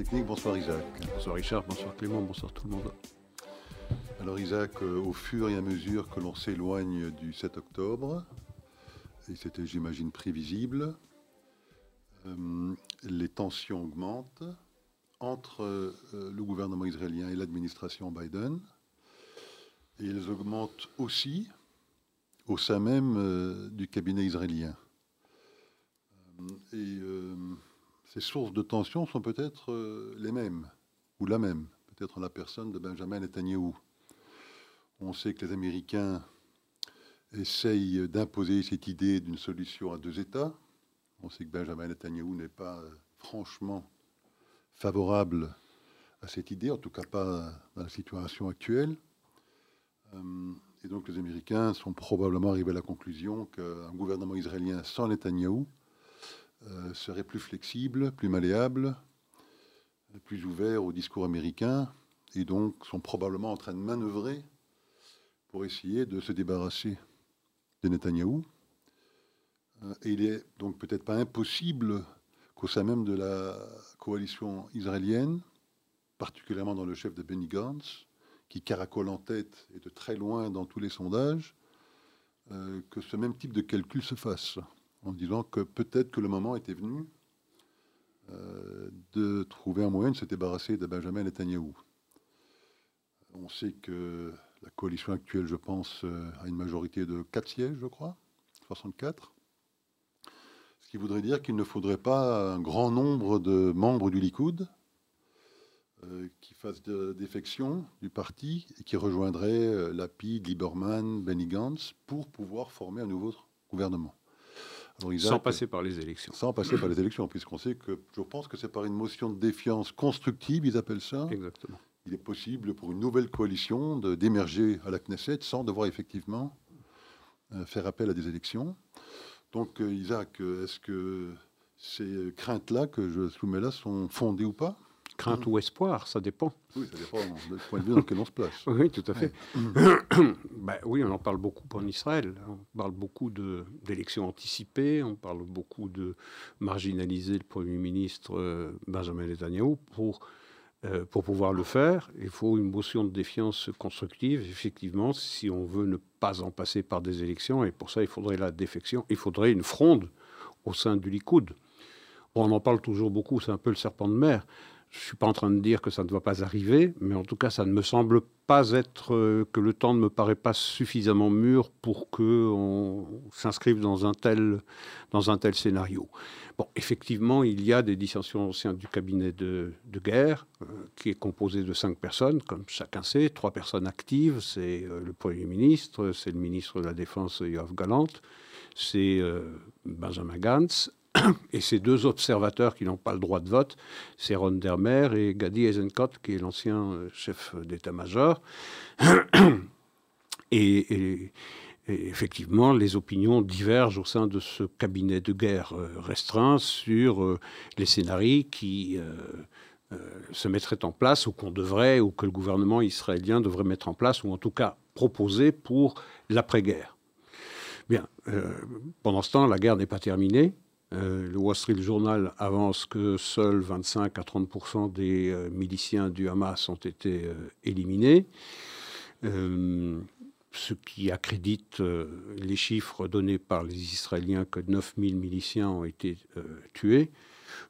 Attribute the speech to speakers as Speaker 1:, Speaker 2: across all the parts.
Speaker 1: Technique, bonsoir Isaac.
Speaker 2: Bonsoir Richard, bonsoir Clément, bonsoir tout le monde.
Speaker 1: Alors Isaac, euh, au fur et à mesure que l'on s'éloigne du 7 octobre, et c'était j'imagine prévisible, euh, les tensions augmentent entre euh, le gouvernement israélien et l'administration Biden, et elles augmentent aussi au sein même du cabinet israélien. et ces sources de tension sont peut-être les mêmes, ou la même, peut-être en la personne de Benjamin Netanyahu. On sait que les Américains essayent d'imposer cette idée d'une solution à deux États. On sait que Benjamin Netanyahu n'est pas euh, franchement favorable à cette idée, en tout cas pas dans la situation actuelle. Euh, et donc les Américains sont probablement arrivés à la conclusion qu'un gouvernement israélien sans Netanyahou euh, serait plus flexible, plus malléable, plus ouvert au discours américain, et donc sont probablement en train de manœuvrer pour essayer de se débarrasser de Netanyahou. Euh, et il est donc peut-être pas impossible qu'au sein même de la coalition israélienne, particulièrement dans le chef de Benny Gantz, qui caracole en tête et de très loin dans tous les sondages, euh, que ce même type de calcul se fasse, en disant que peut-être que le moment était venu euh, de trouver un moyen de se débarrasser de Benjamin Netanyahou. On sait que la coalition actuelle, je pense, euh, a une majorité de 4 sièges, je crois, 64. Ce qui voudrait dire qu'il ne faudrait pas un grand nombre de membres du Likoud euh, qui fassent défection du parti et qui rejoindraient Lapid, Lieberman, Benny Gantz pour pouvoir former un nouveau gouvernement.
Speaker 2: Sans passer par les élections.
Speaker 1: Sans passer par les élections, puisqu'on sait que je pense que c'est par une motion de défiance constructive, ils appellent ça.
Speaker 2: Exactement
Speaker 1: il est possible pour une nouvelle coalition d'émerger à la Knesset sans devoir effectivement euh, faire appel à des élections. Donc, euh, Isaac, est-ce que ces craintes-là que je soumets là sont fondées ou pas?
Speaker 2: Crainte ou espoir, ça dépend.
Speaker 1: Oui, ça dépend du point de vue dans lequel on se place.
Speaker 2: Oui, tout à fait. ben, oui, on en parle beaucoup en Israël. On parle beaucoup d'élections anticipées, on parle beaucoup de marginaliser le Premier ministre euh, Benjamin Netanyahu pour euh, pour pouvoir le faire, il faut une motion de défiance constructive, effectivement, si on veut ne pas en passer par des élections. Et pour ça, il faudrait la défection, il faudrait une fronde au sein du Likoud. on en parle toujours beaucoup, c'est un peu le serpent de mer. Je ne suis pas en train de dire que ça ne va pas arriver, mais en tout cas, ça ne me semble pas être euh, que le temps ne me paraît pas suffisamment mûr pour qu'on s'inscrive dans un tel dans un tel scénario. Bon, effectivement, il y a des dissensions au sein du cabinet de, guerre, euh, qui est composé de cinq personnes, comme chacun sait, trois personnes actives, c'est euh, le Premier ministre, c'est le ministre de la Défense Yoav Galant, c'est Benjamin Gantz, et ces deux observateurs qui n'ont pas le droit de vote, c'est Ron Dermer et Gadi Eisenkot, qui est l'ancien euh, chef d'état-major. et, effectivement, les opinions divergent au sein de ce cabinet de guerre euh, restreint sur euh, les scénarios qui se mettraient en place ou qu'on devrait, ou que le gouvernement israélien devrait mettre en place, ou en tout cas proposer pour l'après-guerre. Bien, pendant ce temps, la guerre n'est pas terminée. Euh, le Wall Street Journal avance que seuls 25 à 30% des euh, miliciens du Hamas ont été euh, éliminés, ce qui accrédite les chiffres donnés par les Israéliens que 9000 miliciens ont été tués.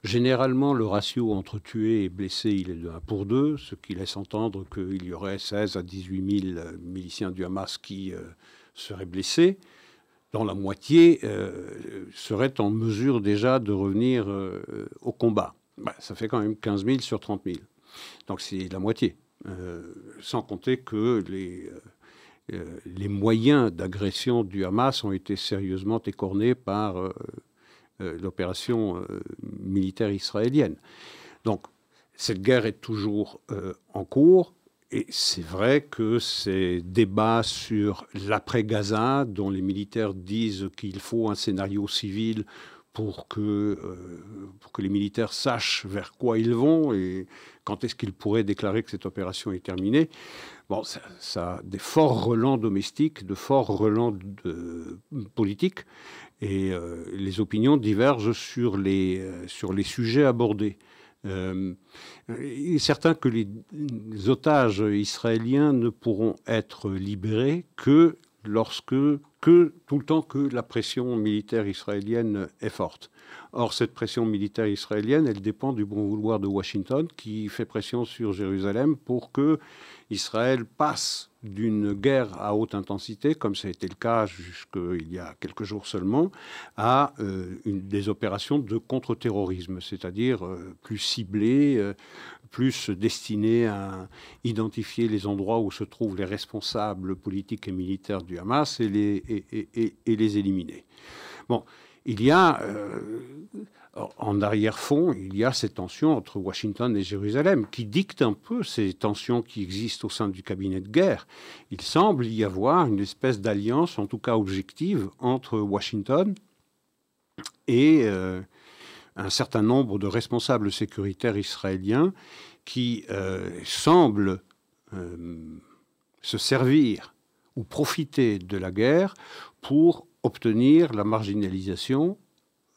Speaker 2: Généralement, le ratio entre tués et blessés, il est de 1 pour 2, ce qui laisse entendre qu'il y aurait 16 à 18 000 miliciens du Hamas qui seraient blessés dont la moitié euh, serait en mesure déjà de revenir euh, au combat. Bah, ça fait quand même 15 000 sur 30 000. Donc c'est la moitié. Euh, sans compter que les, les moyens d'agression du Hamas ont été sérieusement écornés par l'opération militaire israélienne. Donc cette guerre est toujours en cours. Et c'est vrai que ces débats sur l'après-Gaza, dont les militaires disent qu'il faut un scénario civil pour que, euh, pour que les militaires sachent vers quoi ils vont et quand est-ce qu'ils pourraient déclarer que cette opération est terminée, bon, ça, a des forts relents domestiques, de forts relents politiques, et euh, les opinions divergent sur les, euh, sur les sujets abordés. Il est certain que les, otages israéliens ne pourront être libérés que lorsque, que tout le temps que la pression militaire israélienne est forte. Or, cette pression militaire israélienne, elle dépend du bon vouloir de Washington, qui fait pression sur Jérusalem pour que Israël passe d'une guerre à haute intensité, comme ça a été le cas jusqu'il y a quelques jours seulement, à euh, des opérations de contre-terrorisme, c'est-à-dire euh, plus ciblées, euh, plus destinées à identifier les endroits où se trouvent les responsables politiques et militaires du Hamas et les, et, les éliminer. Bon, il y a, en arrière-fond, il y a ces tensions entre Washington et Jérusalem qui dictent un peu ces tensions qui existent au sein du cabinet de guerre. Il semble y avoir une espèce d'alliance, en tout cas objective, entre Washington et euh, un certain nombre de responsables sécuritaires israéliens qui euh, semblent se servir ou profiter de la guerre pour obtenir la marginalisation euh,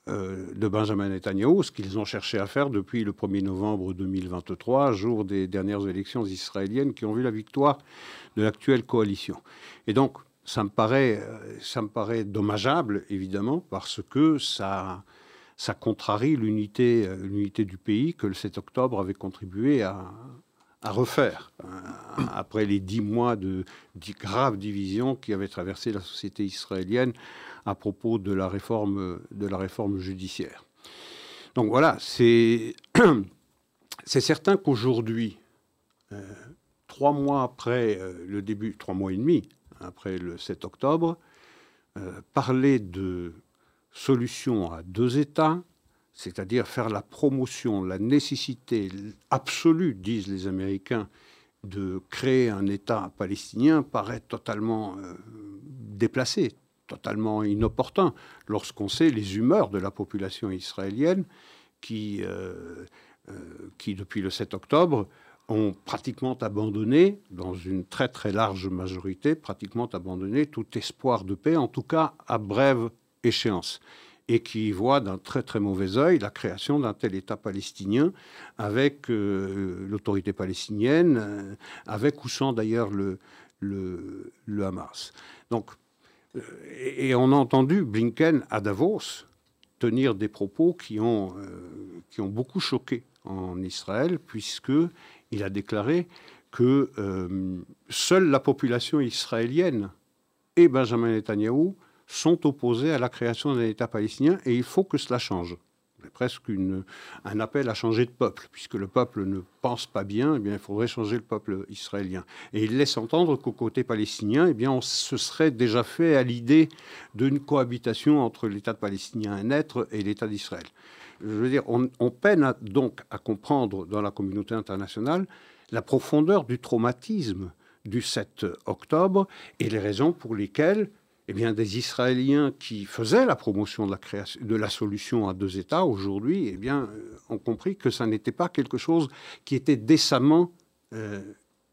Speaker 2: de Benjamin Netanyahu, ce qu'ils ont cherché à faire depuis le 1er novembre 2023, jour des dernières élections israéliennes qui ont vu la victoire de l'actuelle coalition. Et donc, ça me paraît, euh, ça me paraît dommageable, évidemment, parce que ça, ça contrarie l'unité, euh, l'unité du pays que le 7 octobre avait contribué à, à refaire euh, après les dix mois de, graves divisions qui avaient traversé la société israélienne à propos de la réforme, de la réforme judiciaire. Donc voilà, c'est, certain qu'aujourd'hui, euh, trois mois après euh, le début, trois mois et demi après le 7 octobre, parler de solution à deux États, c'est-à-dire faire la promotion, la nécessité absolue, disent les Américains, de créer un État palestinien paraît totalement euh, déplacé, totalement inopportun, lorsqu'on sait les humeurs de la population israélienne qui, euh, euh, qui depuis le 7 octobre, ont pratiquement abandonné, dans une très très large majorité, pratiquement abandonné tout espoir de paix, en tout cas à brève échéance et qui voit d'un très très mauvais œil la création d'un tel État palestinien avec euh, l'autorité palestinienne, euh, avec ou sans d'ailleurs le, Hamas. Donc, euh, et, on a entendu Blinken à Davos tenir des propos qui ont, qui ont beaucoup choqué en Israël, puisqu'il a déclaré que seule la population israélienne et Benjamin Netanyahou sont opposés à la création d'un État palestinien et il faut que cela change. C'est presque un appel à changer de peuple, puisque le peuple ne pense pas bien, eh bien, il faudrait changer le peuple israélien. Et il laisse entendre qu'au côté palestinien, eh bien, on se serait déjà fait à l'idée d'une cohabitation entre l'État palestinien à naître et l'État d'Israël. Je veux dire, on, peine donc à comprendre dans la communauté internationale la profondeur du traumatisme du 7 octobre et les raisons pour lesquelles eh bien, des Israéliens qui faisaient la promotion de la, création, de la solution à deux États aujourd'hui eh bien, euh, ont compris que ça n'était pas quelque chose qui était décemment euh,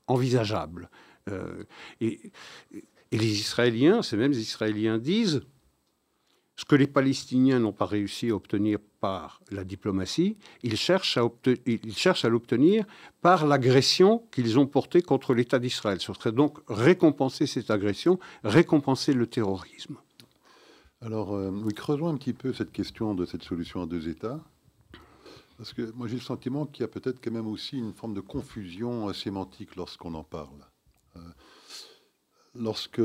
Speaker 2: envisageable. Euh, et, et, les Israéliens, ces mêmes Israéliens disent ce que les Palestiniens n'ont pas réussi à obtenir par la diplomatie, ils cherchent à, l'obtenir par l'agression qu'ils ont portée contre l'État d'Israël. Ce serait donc récompenser cette agression, récompenser le terrorisme.
Speaker 1: Alors, euh, oui, creusons un petit peu cette question de cette solution à deux États. Parce que moi, j'ai le sentiment qu'il y a peut-être quand même aussi une forme de confusion sémantique lorsqu'on en parle. Euh, lorsque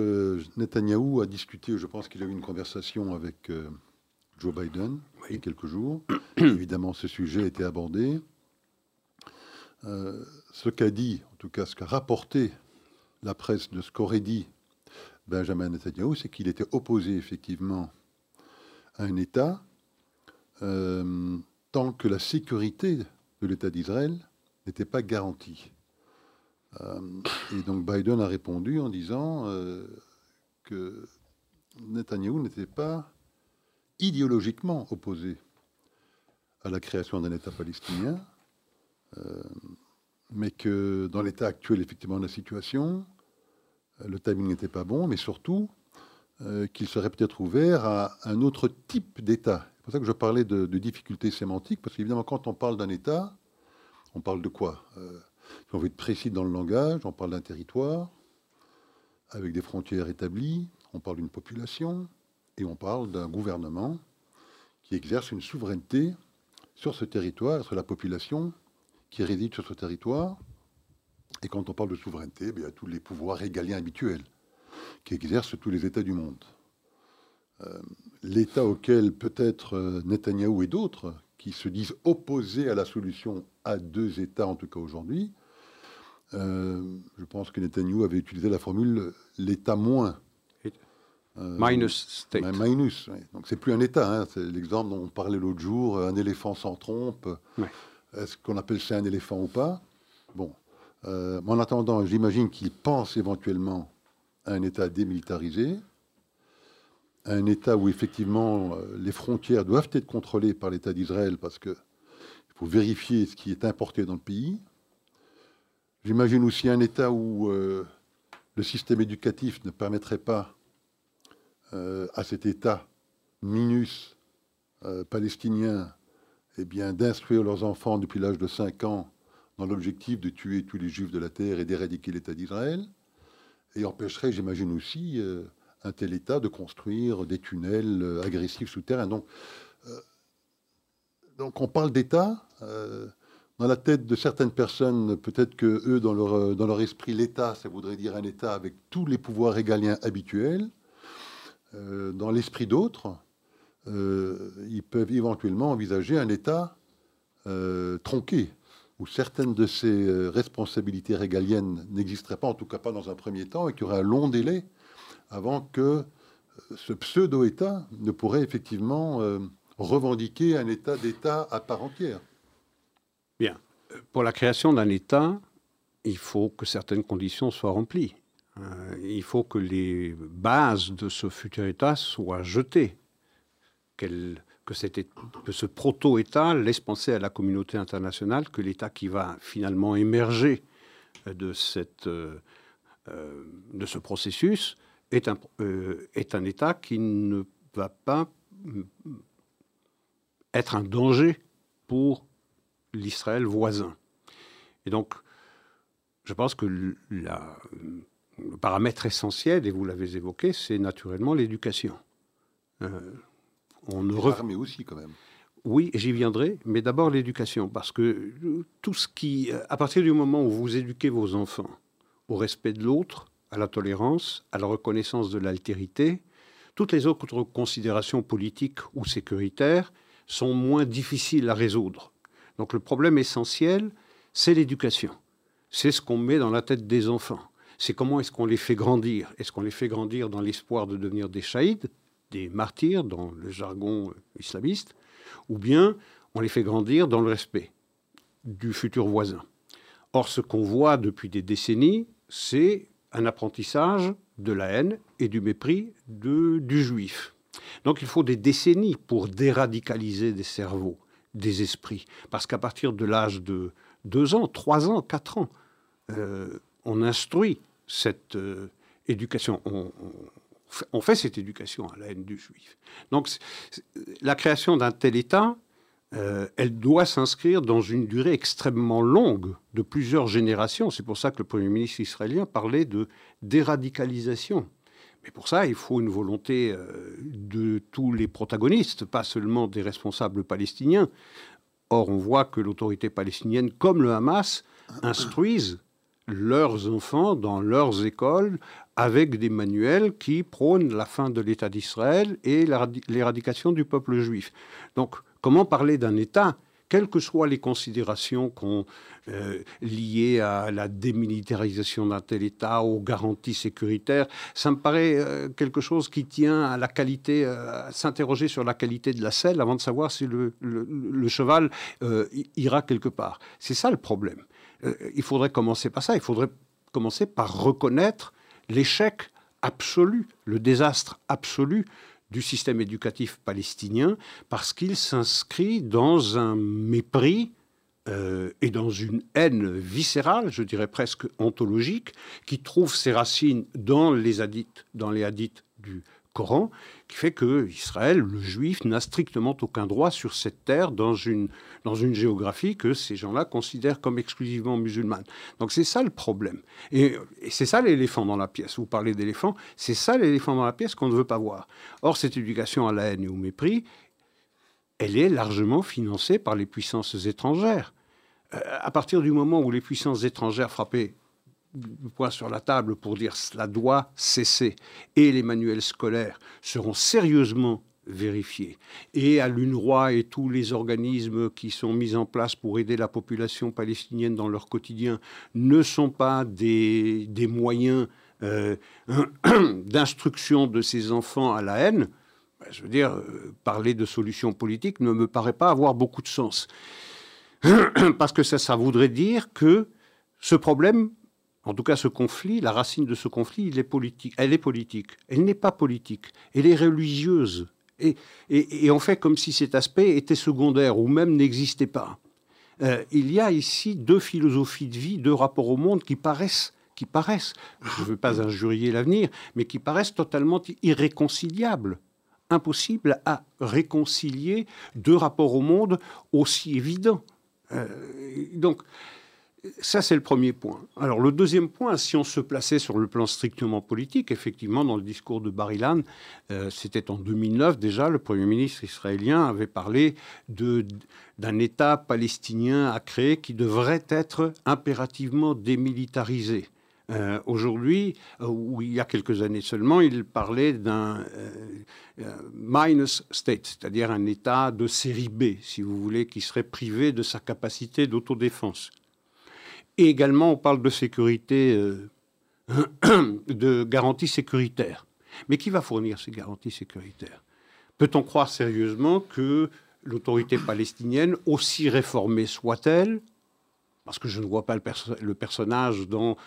Speaker 1: Netanyahou a discuté, je pense qu'il a eu une conversation avec euh, Joe Biden il y a quelques jours, évidemment ce sujet a été abordé. Euh, ce qu'a dit, en tout cas ce qu'a rapporté la presse de ce qu'aurait dit Benjamin Netanyahu, c'est qu'il était opposé effectivement à un État euh, tant que la sécurité de l'État d'Israël n'était pas garantie. Euh, et donc Biden a répondu en disant euh, que Netanyahou n'était pas idéologiquement opposé à la création d'un État palestinien, euh, mais que dans l'état actuel, effectivement, de la situation, le timing n'était pas bon, mais surtout qu'il serait peut-être ouvert à un autre type d'État. C'est pour ça que je parlais de, difficultés sémantiques, parce qu'évidemment, quand on parle d'un État, On parle de quoi? Si on veut être précis dans le langage, on parle d'un territoire avec des frontières établies, on parle d'une population et on parle d'un gouvernement qui exerce une souveraineté sur ce territoire, sur la population qui réside sur ce territoire. Et quand on parle de souveraineté, ben, il y a tous les pouvoirs régaliens habituels qui exercent tous les États du monde. Euh, L'État auquel peut-être euh, Netanyahou et d'autres, qui se disent opposés à la solution à deux États, en tout cas aujourd'hui, euh, je pense que Netanyahou avait utilisé la formule l'État moins.
Speaker 2: minus state.
Speaker 1: Minus, donc c'est plus un État. Hein. c'est l'exemple dont on parlait l'autre jour, un éléphant sans trompe. Est-ce qu'on appelle ça un éléphant ou pas? Bon. en attendant, j'imagine qu'il pense éventuellement à un État démilitarisé, un État où effectivement euh, les frontières doivent être contrôlées par l'État d'Israël parce qu'il faut vérifier ce qui est importé dans le pays. J'imagine aussi un État où euh, le système éducatif ne permettrait pas euh, à cet État minus palestinien eh d'instruire leurs enfants depuis l'âge de 5 ans dans l'objectif de tuer tous les juifs de la terre et d'éradiquer l'État d'Israël, et empêcherait, j'imagine aussi, un tel État de construire des tunnels euh, agressifs souterrains. Donc, euh, donc on parle d'État. Euh, dans la tête de certaines personnes, peut-être que eux, dans leur, dans leur esprit, l'État, ça voudrait dire un État avec tous les pouvoirs régaliens habituels. dans l'esprit d'autres, ils peuvent éventuellement envisager un État tronqué, où certaines de ces responsabilités régaliennes n'existeraient pas, en tout cas pas dans un premier temps, et qu'il y aurait un long délai avant que euh, ce pseudo-État ne pourrait effectivement euh, revendiquer un État d'État à part entière.
Speaker 2: Bien. Pour la création d'un État, il faut que certaines conditions soient remplies. Euh, il faut que les bases de ce futur État soient jetées. que, que, ce proto-État laisse penser à la communauté internationale que l'État qui va finalement émerger de, cette, de ce processus est un, euh, est un État qui ne va pas être un danger pour l'Israël voisin. Et donc, je pense que la, le paramètre essentiel, et vous l'avez évoqué, c'est naturellement l'éducation.
Speaker 1: Euh, on ne L'armée aussi, quand même.
Speaker 2: Oui, j'y viendrai, mais d'abord l'éducation, parce que tout ce qui, à partir du moment où vous éduquez vos enfants au respect de l'autre, à la tolérance, à la reconnaissance de l'altérité, toutes les autres considérations politiques ou sécuritaires sont moins difficiles à résoudre. Donc le problème essentiel, c'est l'éducation. C'est ce qu'on met dans la tête des enfants. C'est comment est-ce qu'on les fait grandir. Est-ce qu'on les fait grandir dans l'espoir de devenir des shahids, des martyrs dans le jargon islamiste, ou bien on les fait grandir dans le respect du futur voisin. Or, ce qu'on voit depuis des décennies, c'est un apprentissage de la haine et du mépris du juif. Donc il faut des décennies pour déradicaliser des cerveaux, des esprits. Parce qu'à partir de l'âge de 2 ans, 3 ans, 4 ans, euh, on instruit cette euh, éducation. On, fait cette éducation à la haine du juif. Donc la création d'un tel État, euh, elle doit s'inscrire dans une durée extrêmement longue de plusieurs générations. C'est pour ça que le Premier ministre israélien parlait de déradicalisation. Mais pour ça, il faut une volonté euh, de tous les protagonistes, pas seulement des responsables palestiniens. Or, on voit que l'autorité palestinienne, comme le Hamas, instruisent leurs enfants dans leurs écoles avec des manuels qui prônent la fin de l'État d'Israël et l'éradication du peuple juif. Donc, Comment parler d'un État quelles que soient les considérations euh, liées à la démilitarisation d'un tel État, aux garanties sécuritaires, ça me paraît euh, quelque chose qui tient à la qualité, euh, s'interroger sur la qualité de la selle avant de savoir si le cheval ira quelque part. C'est ça le problème. il faudrait commencer par ça. Il faudrait commencer par reconnaître l'échec absolu, le désastre absolu du système éducatif palestinien parce qu'il s'inscrit dans un mépris euh, et dans une haine viscérale, je dirais presque ontologique, qui trouve ses racines dans les hadiths, dans les hadiths du Coran, qui fait que Israël, le juif, n'a strictement aucun droit sur cette terre dans une, dans une géographie que ces gens-là considèrent comme exclusivement musulmane. Donc c'est ça le problème. Et, c'est ça l'éléphant dans la pièce. Vous parlez d'éléphant, c'est ça l'éléphant dans la pièce qu'on ne veut pas voir. Or, cette éducation à la haine et au mépris, elle est largement financée par les puissances étrangères. Euh, à partir du moment où les puissances étrangères frappaient le point sur la table pour dire cela doit cesser. Et les manuels scolaires seront sérieusement vérifiés. Et à l'UNRWA et tous les organismes qui sont mis en place pour aider la population palestinienne dans leur quotidien ne sont pas des, des moyens euh, d'instruction de ces enfants à la haine, ben, je veux dire, euh, parler de solutions politiques ne me paraît pas avoir beaucoup de sens. Parce que ça, ça voudrait dire que ce problème en tout cas, ce conflit, la racine de ce conflit. Elle est politique. Elle n'est pas politique. Elle est religieuse. Et, et, on fait comme si cet aspect était secondaire ou même n'existait pas. Euh, il y a ici deux philosophies de vie, deux rapports au monde qui paraissent, qui paraissent, je ne veux pas injurier l'avenir, mais qui paraissent totalement irréconciliables impossible à réconcilier deux rapports au monde aussi évidents. Euh, donc, ça, c'est le premier point. Alors, le deuxième point, si on se plaçait sur le plan strictement politique, effectivement, dans le discours de Barilan, euh, c'était en 2009 déjà, le Premier ministre israélien avait parlé d'un État palestinien à créer qui devrait être impérativement démilitarisé. Euh, aujourd'hui, euh, ou il y a quelques années seulement, il parlait d'un minus state, c'est-à-dire un État de série B, si vous voulez, qui serait privé de sa capacité d'autodéfense. Et également, on parle de sécurité, euh, de garanties sécuritaires. Mais qui va fournir ces garanties sécuritaires? Peut-on croire sérieusement que l'autorité palestinienne, aussi réformée soit-elle, parce que je ne vois pas le, personnage dans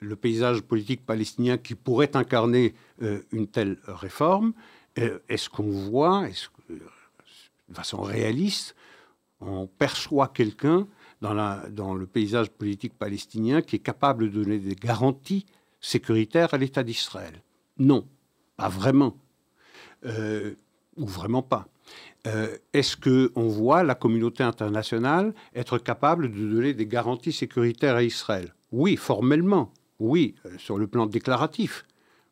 Speaker 2: le paysage politique palestinien qui pourrait incarner euh, une telle réforme, euh, est-ce qu'on voit, de façon réaliste, on perçoit quelqu'un dans, le paysage politique palestinien qui est capable de donner des garanties sécuritaires à l'État d'Israël. Non, pas vraiment. Euh, ou vraiment pas. Euh, est-ce qu'on voit la communauté internationale être capable de donner des garanties sécuritaires à Israël? Oui, formellement, oui, euh, sur le plan déclaratif.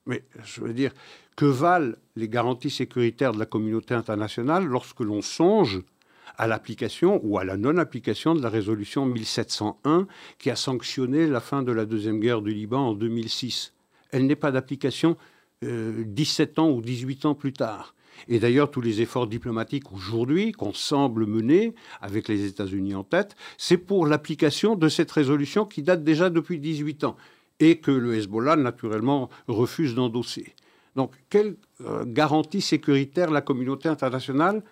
Speaker 2: Mais je veux dire, que valent les garanties sécuritaires de la communauté internationale lorsque l'on songe à l'application ou à la non-application de la résolution 1701 qui a sanctionné la fin de la Deuxième Guerre du Liban en 2006. Elle n'est pas d'application 17 euh, ans ou 18 ans plus tard. Et d'ailleurs, tous les efforts diplomatiques aujourd'hui qu'on semble mener, avec les États-Unis en tête, c'est pour l'application de cette résolution qui date déjà depuis 18 ans et que le Hezbollah, naturellement, refuse d'endosser. Donc, quelle euh, garantie sécuritaire la communauté internationale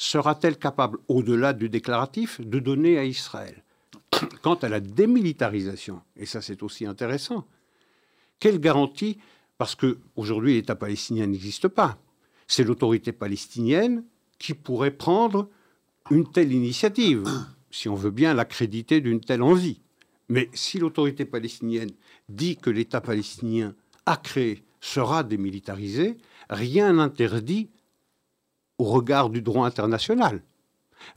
Speaker 2: sera-t-elle capable, au-delà du déclaratif, de donner à Israël? Quant à la démilitarisation, et ça c'est aussi intéressant, quelle garantie? Parce qu'aujourd'hui l'État palestinien n'existe pas. C'est l'autorité palestinienne qui pourrait prendre une telle initiative, si on veut bien l'accréditer d'une telle envie. Mais si l'autorité palestinienne dit que l'État palestinien a créé sera démilitarisé, rien n'interdit au regard du droit international.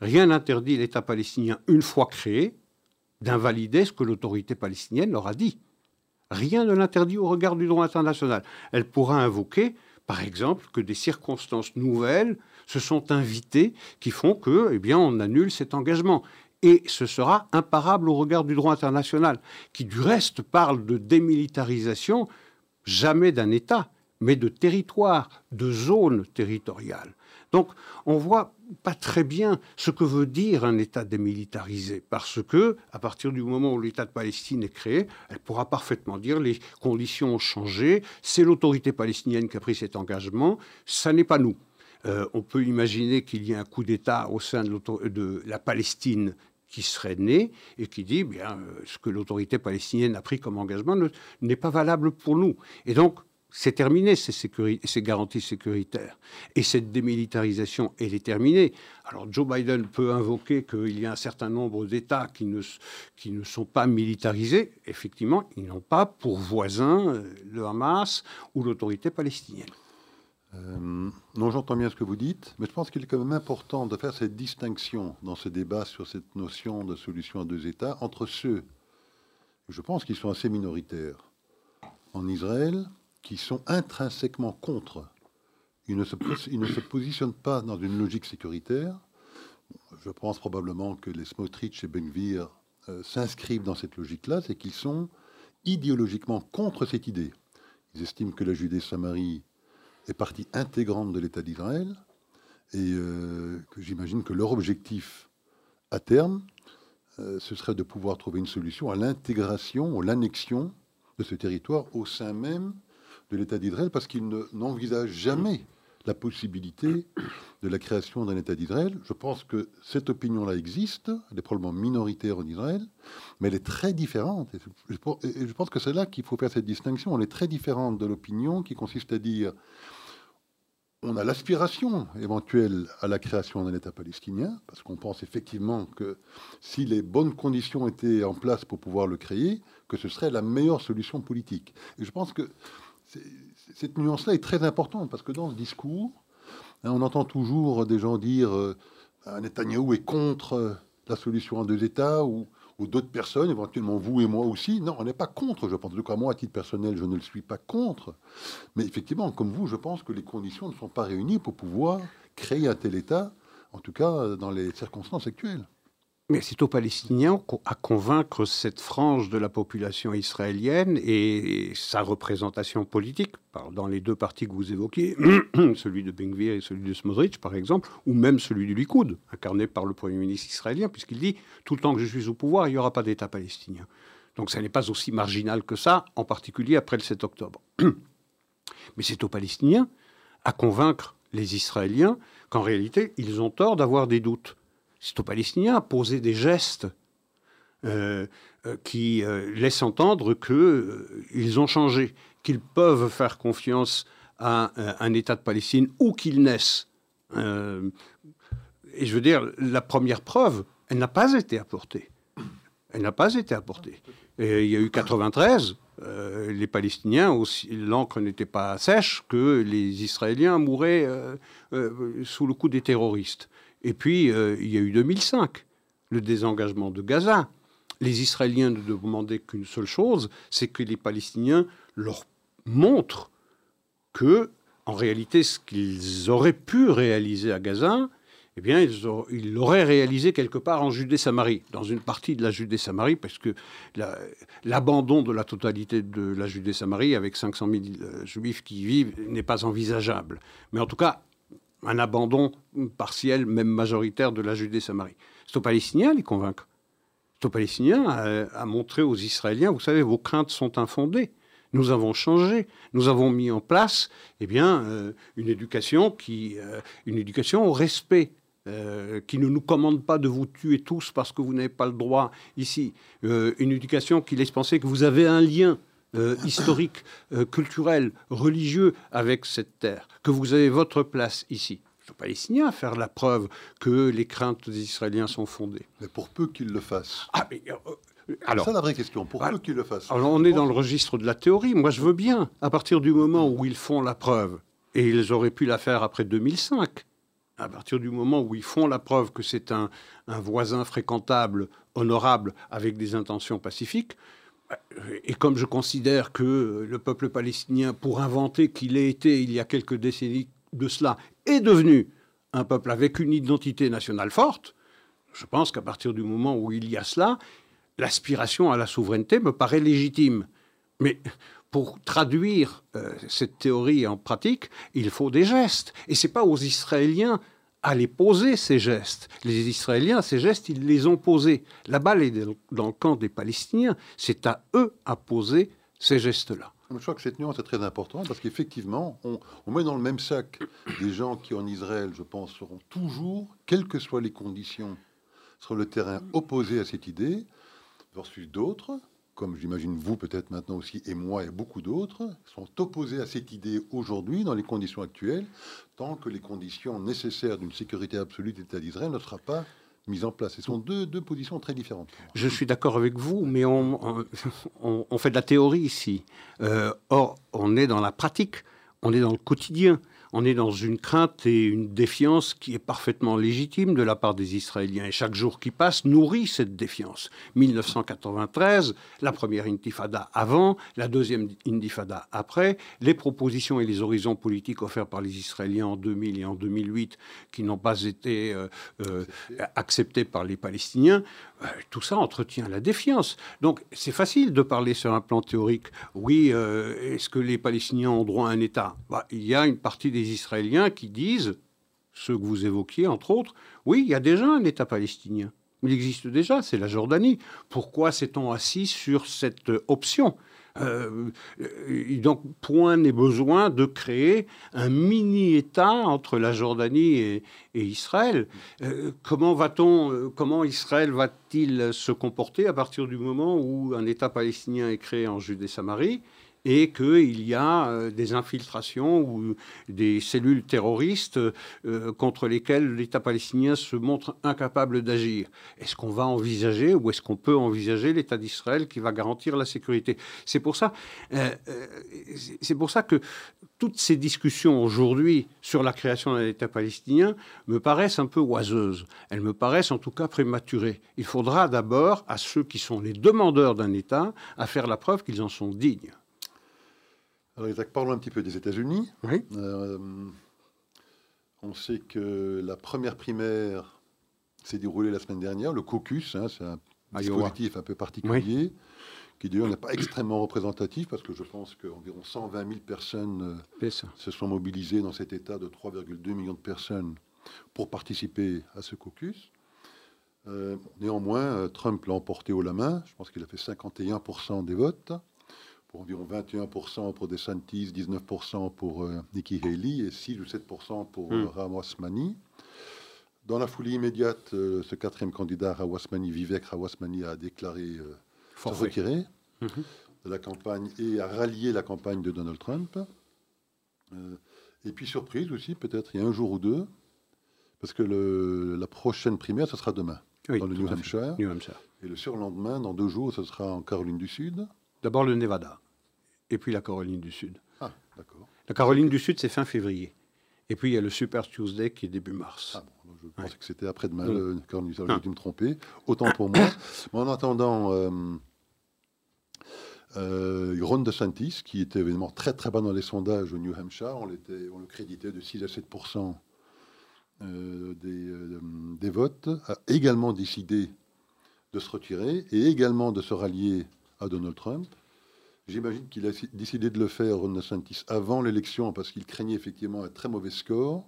Speaker 2: Rien n'interdit l'État palestinien, une fois créé, d'invalider ce que l'autorité palestinienne leur a dit. Rien ne l'interdit au regard du droit international. Elle pourra invoquer, par exemple, que des circonstances nouvelles se sont invitées qui font que, eh bien, on annule cet engagement. Et ce sera imparable au regard du droit international, qui du reste parle de démilitarisation, jamais d'un État, mais de territoire, de zone territoriale. Donc, on voit pas très bien ce que veut dire un État démilitarisé, parce que, à partir du moment où l'État de Palestine est créé, elle pourra parfaitement dire les conditions ont changé, c'est l'autorité palestinienne qui a pris cet engagement, ça n'est pas nous. Euh, on peut imaginer qu'il y ait un coup d'État au sein de, la Palestine qui serait né et qui dit bien euh, ce que l'autorité palestinienne a pris comme engagement n'est pas valable pour nous. Et donc c'est terminé, ces, garanties sécuritaires. Et cette démilitarisation, elle est terminée. Alors Joe Biden peut invoquer qu'il y a un certain nombre d'États qui ne, qui ne sont pas militarisés. Effectivement, ils n'ont pas pour voisin euh, le Hamas ou l'autorité palestinienne.
Speaker 1: Euh, non, j'entends bien ce que vous dites, mais je pense qu'il est quand même important de faire cette distinction dans ce débat sur cette notion de solution à deux États entre ceux, je pense qu'ils sont assez minoritaires, en Israël, qui sont intrinsèquement contre. Ils ne se, positionnent pas dans une logique sécuritaire. Je pense probablement que les Smotrich et Benvir euh, s'inscrivent dans cette logique-là, c'est qu'ils sont idéologiquement contre cette idée. Ils estiment que la Judée-Samarie est partie intégrante de l'État d'Israël et euh, que j'imagine que leur objectif à terme, euh, ce serait de pouvoir trouver une solution à l'intégration, à l'annexion de ce territoire au sein même de l'État d'Israël parce qu'ils n'envisagent jamais la possibilité de la création d'un État d'Israël. Je pense que cette opinion-là existe, elle est probablement minoritaire en Israël, mais elle est très différente. Et je pense que c'est là qu'il faut faire cette distinction. Elle est très différente de l'opinion qui consiste à dire on a l'aspiration éventuelle à la création d'un État palestinien, parce qu'on pense effectivement que si les bonnes conditions étaient en place pour pouvoir le créer, que ce serait la meilleure solution politique. Et je pense que cette nuance-là est très importante parce que dans ce discours, hein, on entend toujours des gens dire euh, Netanyahou est contre euh, la solution en deux États ou, d'autres personnes, éventuellement vous et moi aussi. Non, on n'est pas contre, je pense. En tout cas, moi, à titre personnel, je ne le suis pas contre. Mais effectivement, comme vous, je pense que les conditions ne sont pas réunies pour pouvoir créer un tel État, en tout cas dans les circonstances actuelles.
Speaker 2: Mais c'est aux Palestiniens à convaincre cette frange de la population israélienne et sa représentation politique, dans les deux partis que vous évoquez, celui de Benvir et celui de Smotrich, par exemple, ou même celui du Likoud, incarné par le Premier ministre israélien, puisqu'il dit tout le temps que je suis au pouvoir, il n'y aura pas d'État palestinien. Donc ça n'est pas aussi marginal que ça, en particulier après le 7 octobre. Mais c'est aux Palestiniens à convaincre les Israéliens qu'en réalité, ils ont tort d'avoir des doutes Palestiniens à poser des gestes euh, euh, qui euh, laissent entendre qu'ils ont changé, qu'ils peuvent faire confiance à un État de Palestine où qu'ils naissent. et je veux dire, la première preuve, elle n'a pas été apportée. Elle n'a pas été apportée. Il y a eu 93, les Palestiniens, l'encre n'était pas sèche, que les Israéliens mouraient sous le coup des terroristes. Et puis, euh, il y a eu 2005, le désengagement de Gaza. Les Israéliens ne demandaient qu'une seule chose, c'est que les Palestiniens leur montrent que, en réalité, ce qu'ils auraient pu réaliser à Gaza, eh bien, ils l'auraient réalisé quelque part en Judée-Samarie, dans une partie de la Judée-Samarie, parce que l'abandon de la totalité de la Judée-Samarie, avec 500 000 euh, juifs qui y vivent, n'est pas envisageable. Mais en tout cas, un abandon partiel, même majoritaire, de la Judée-Samarie. C'est aux Palestiniens à les convaincre. C'est aux Palestiniens à, montrer aux Israéliens, vous savez, vos craintes sont infondées. Nous avons changé, nous avons mis en place, eh bien, euh, une éducation qui, euh, une éducation au respect, euh, qui ne nous commande pas de vous tuer tous parce que vous n'avez pas le droit ici. une éducation qui laisse penser que vous avez un lien euh, historique, euh, culturel, religieux avec cette terre, que vous avez votre place ici. Je ne suis pas à faire la preuve que les craintes des Israéliens sont fondées.
Speaker 1: Mais pour peu qu'ils le fassent.
Speaker 2: Ah, mais, euh, alors,
Speaker 1: c'est la vraie question. Pour peu qu'ils le fassent.
Speaker 2: Alors, on est dans le registre de la théorie. Moi, je veux bien, à partir du moment où ils font la preuve, et ils auraient pu la faire après 2005, à partir du moment où ils font la preuve que c'est un, un voisin fréquentable, honorable, avec des intentions pacifiques, et comme je considère que le peuple palestinien, pour inventer qu'il ait été il y a quelques décennies de cela, est devenu un peuple avec une identité nationale forte, je pense qu'à partir du moment où il y a cela, l'aspiration à la souveraineté me paraît légitime. Mais pour traduire euh, cette théorie en pratique, il faut des gestes. Et ce n'est pas aux Israéliens les poser, ces gestes. Les Israéliens, ces gestes, ils les ont posés. La balle est dans le camp des Palestiniens. C'est à eux à poser ces gestes-là.
Speaker 1: Je crois que cette nuance est très importante parce qu'effectivement, on, met dans le même sac des gens qui, en Israël, je pense, seront toujours, quelles que soient les conditions, sur le terrain opposés à cette idée, versus d'autres comme j'imagine vous peut-être maintenant aussi, et moi et beaucoup d'autres, sont opposés à cette idée aujourd'hui, dans les conditions actuelles, tant que les conditions nécessaires d'une sécurité absolue de l'État d'Israël ne sera pas mise en place. Ce sont deux, deux positions très différentes.
Speaker 2: Je suis d'accord avec vous, mais on, on, fait de la théorie ici. Euh, or, on est dans la pratique, on est dans le quotidien. On est dans une crainte et une défiance qui est parfaitement légitime de la part des Israéliens. Et chaque jour qui passe nourrit cette défiance. 1993, la première intifada avant, la deuxième intifada après, les propositions et les horizons politiques offerts par les Israéliens en 2000 et en 2008 qui n'ont pas été euh, euh, acceptés par les Palestiniens, euh, tout ça entretient la défiance. Donc c'est facile de parler sur un plan théorique. Oui, est-ce que les Palestiniens ont droit à un État? Bah, Il y a une partie des Israéliens qui disent, ceux que vous évoquiez entre autres, oui, il y a déjà un État palestinien. Il existe déjà, c'est la Jordanie. Pourquoi s'est-on assis sur cette option? Euh, donc, point n'est besoin de créer un mini-État entre la Jordanie et, Israël. Euh, comment va-t-on, euh, comment Israël va-t-il se comporter à partir du moment où un État palestinien est créé en Judée-Samarie? Et qu'il y a euh, des infiltrations ou des cellules terroristes euh, contre lesquelles l'État palestinien se montre incapable d'agir. Est-ce qu'on va envisager ou est-ce qu'on peut envisager l'État d'Israël qui va garantir la sécurité? C'est pour ça, euh, pour ça que toutes ces discussions aujourd'hui sur la création d'un État palestinien me paraissent un peu oiseuses. Elles me paraissent en tout cas prématurées. Il faudra d'abord à ceux qui sont les demandeurs d'un État à faire la preuve qu'ils en sont dignes.
Speaker 1: Alors, Isaac, parlons un petit peu des États-Unis.
Speaker 2: Oui.
Speaker 1: Euh, on sait que la première primaire s'est déroulée la semaine dernière, le caucus, hein, c'est un dispositif un peu particulier, qui d'ailleurs n'est pas extrêmement représentatif, parce que je pense qu'environ 120 000 personnes euh, se sont mobilisées dans cet État de 3,2 millions de personnes pour participer à ce caucus. Euh, néanmoins, Trump l'a emporté haut la main. Je pense qu'il a fait 51% des votes pour environ 21% pour DeSantis, 19% pour euh, Nikki Haley et 6 ou 7% pour hmm. Rawasmani. Dans la foulée immédiate, euh, ce quatrième candidat, Rawasmani, Vivek Rawasmani, a déclaré euh, se retirer hmm. de la campagne et a rallié la campagne de Donald Trump. et puis, surprise aussi, peut-être il y a un jour ou deux, parce que le, la prochaine primaire, ce sera demain, dans le New Hampshire.
Speaker 2: New Hampshire.
Speaker 1: Et le surlendemain, dans deux jours, ce sera en Caroline du Sud.
Speaker 2: D'abord le Nevada et puis la Caroline du Sud.
Speaker 1: Ah, d'accord.
Speaker 2: La Caroline du Sud, c'est fin février. Et puis il y a le Super Tuesday qui est début mars.
Speaker 1: Ah bon, je pensais que c'était après-demain, le Caroline du Sud. J'ai dû me tromper. Autant pour moi. Mais en attendant, euh, euh, Ron DeSantis, qui était évidemment très très bas dans les sondages au New Hampshire, on, on le créditait de 6 à 7 euh, des, euh, des votes, a également décidé de se retirer et également de se rallier à Donald Trump. J'imagine qu'il a décidé de le faire, Ron DeSantis, avant l'élection, parce qu'il craignait effectivement un très mauvais score,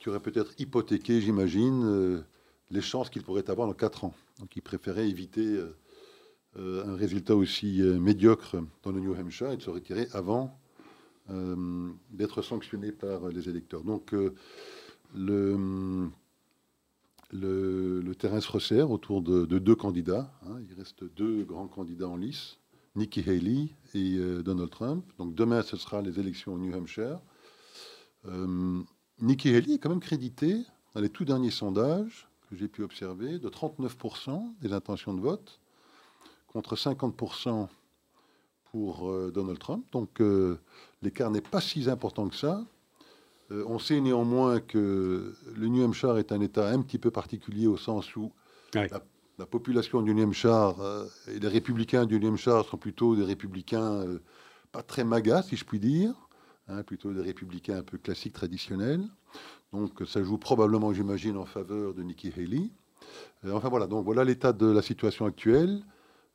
Speaker 1: qui aurait peut-être hypothéqué, j'imagine, euh, les chances qu'il pourrait avoir dans quatre ans. Donc il préférait éviter euh, euh, un résultat aussi médiocre dans le New Hampshire et de se retirer avant d'être sanctionné par les électeurs. Donc le, le, terrain se resserre autour de, deux candidats. Hein. Il reste deux grands candidats en lice. Nikki Haley et euh, Donald Trump. Donc demain, ce sera les élections au New Hampshire. Euh, Nikki Haley est quand même crédité dans les tout derniers sondages que j'ai pu observer de 39% des intentions de vote contre 50% pour euh, Donald Trump. Donc l'écart n'est pas si important que ça. on sait néanmoins que le New Hampshire est un État un petit peu particulier au sens où la population du Hampshire euh, et les républicains du Hampshire sont plutôt des républicains euh, pas très magas, si je puis dire, hein, plutôt des républicains un peu classiques, traditionnels. Donc ça joue probablement, j'imagine, en faveur de Nikki Haley. Euh, enfin voilà, donc voilà l'état de la situation actuelle.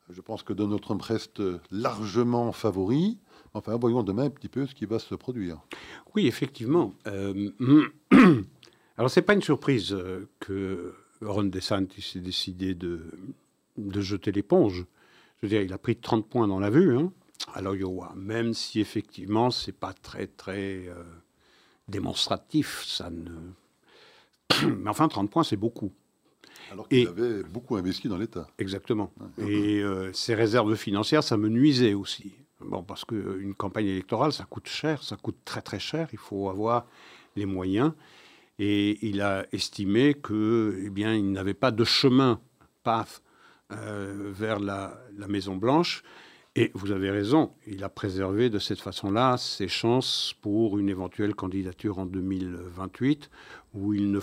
Speaker 1: Je pense que Donald Trump reste largement favori. Enfin, voyons demain un petit peu ce qui va se produire.
Speaker 2: Oui, effectivement. alors, ce n'est pas une surprise que Ron DeSantis s'est décidé de, de jeter l'éponge. Je veux dire, il a pris 30 points dans la vue hein, à l'Iowa, même si effectivement, c'est pas très, très euh, démonstratif. Ça ne... Mais enfin, 30 points, c'est beaucoup.
Speaker 1: Alors qu'il avait beaucoup investi dans l'État.
Speaker 2: Exactement. Et euh, ses réserves financières, ça me nuisait aussi. Bon, parce qu'une campagne électorale, ça coûte cher, ça coûte très très cher. Il faut avoir les moyens. Et il a estimé que, eh bien, il n'avait pas de chemin, path, euh, vers la, Maison Blanche, Et vous avez raison, il a préservé de cette façon-là ses chances pour une éventuelle candidature en 2028, où il, ne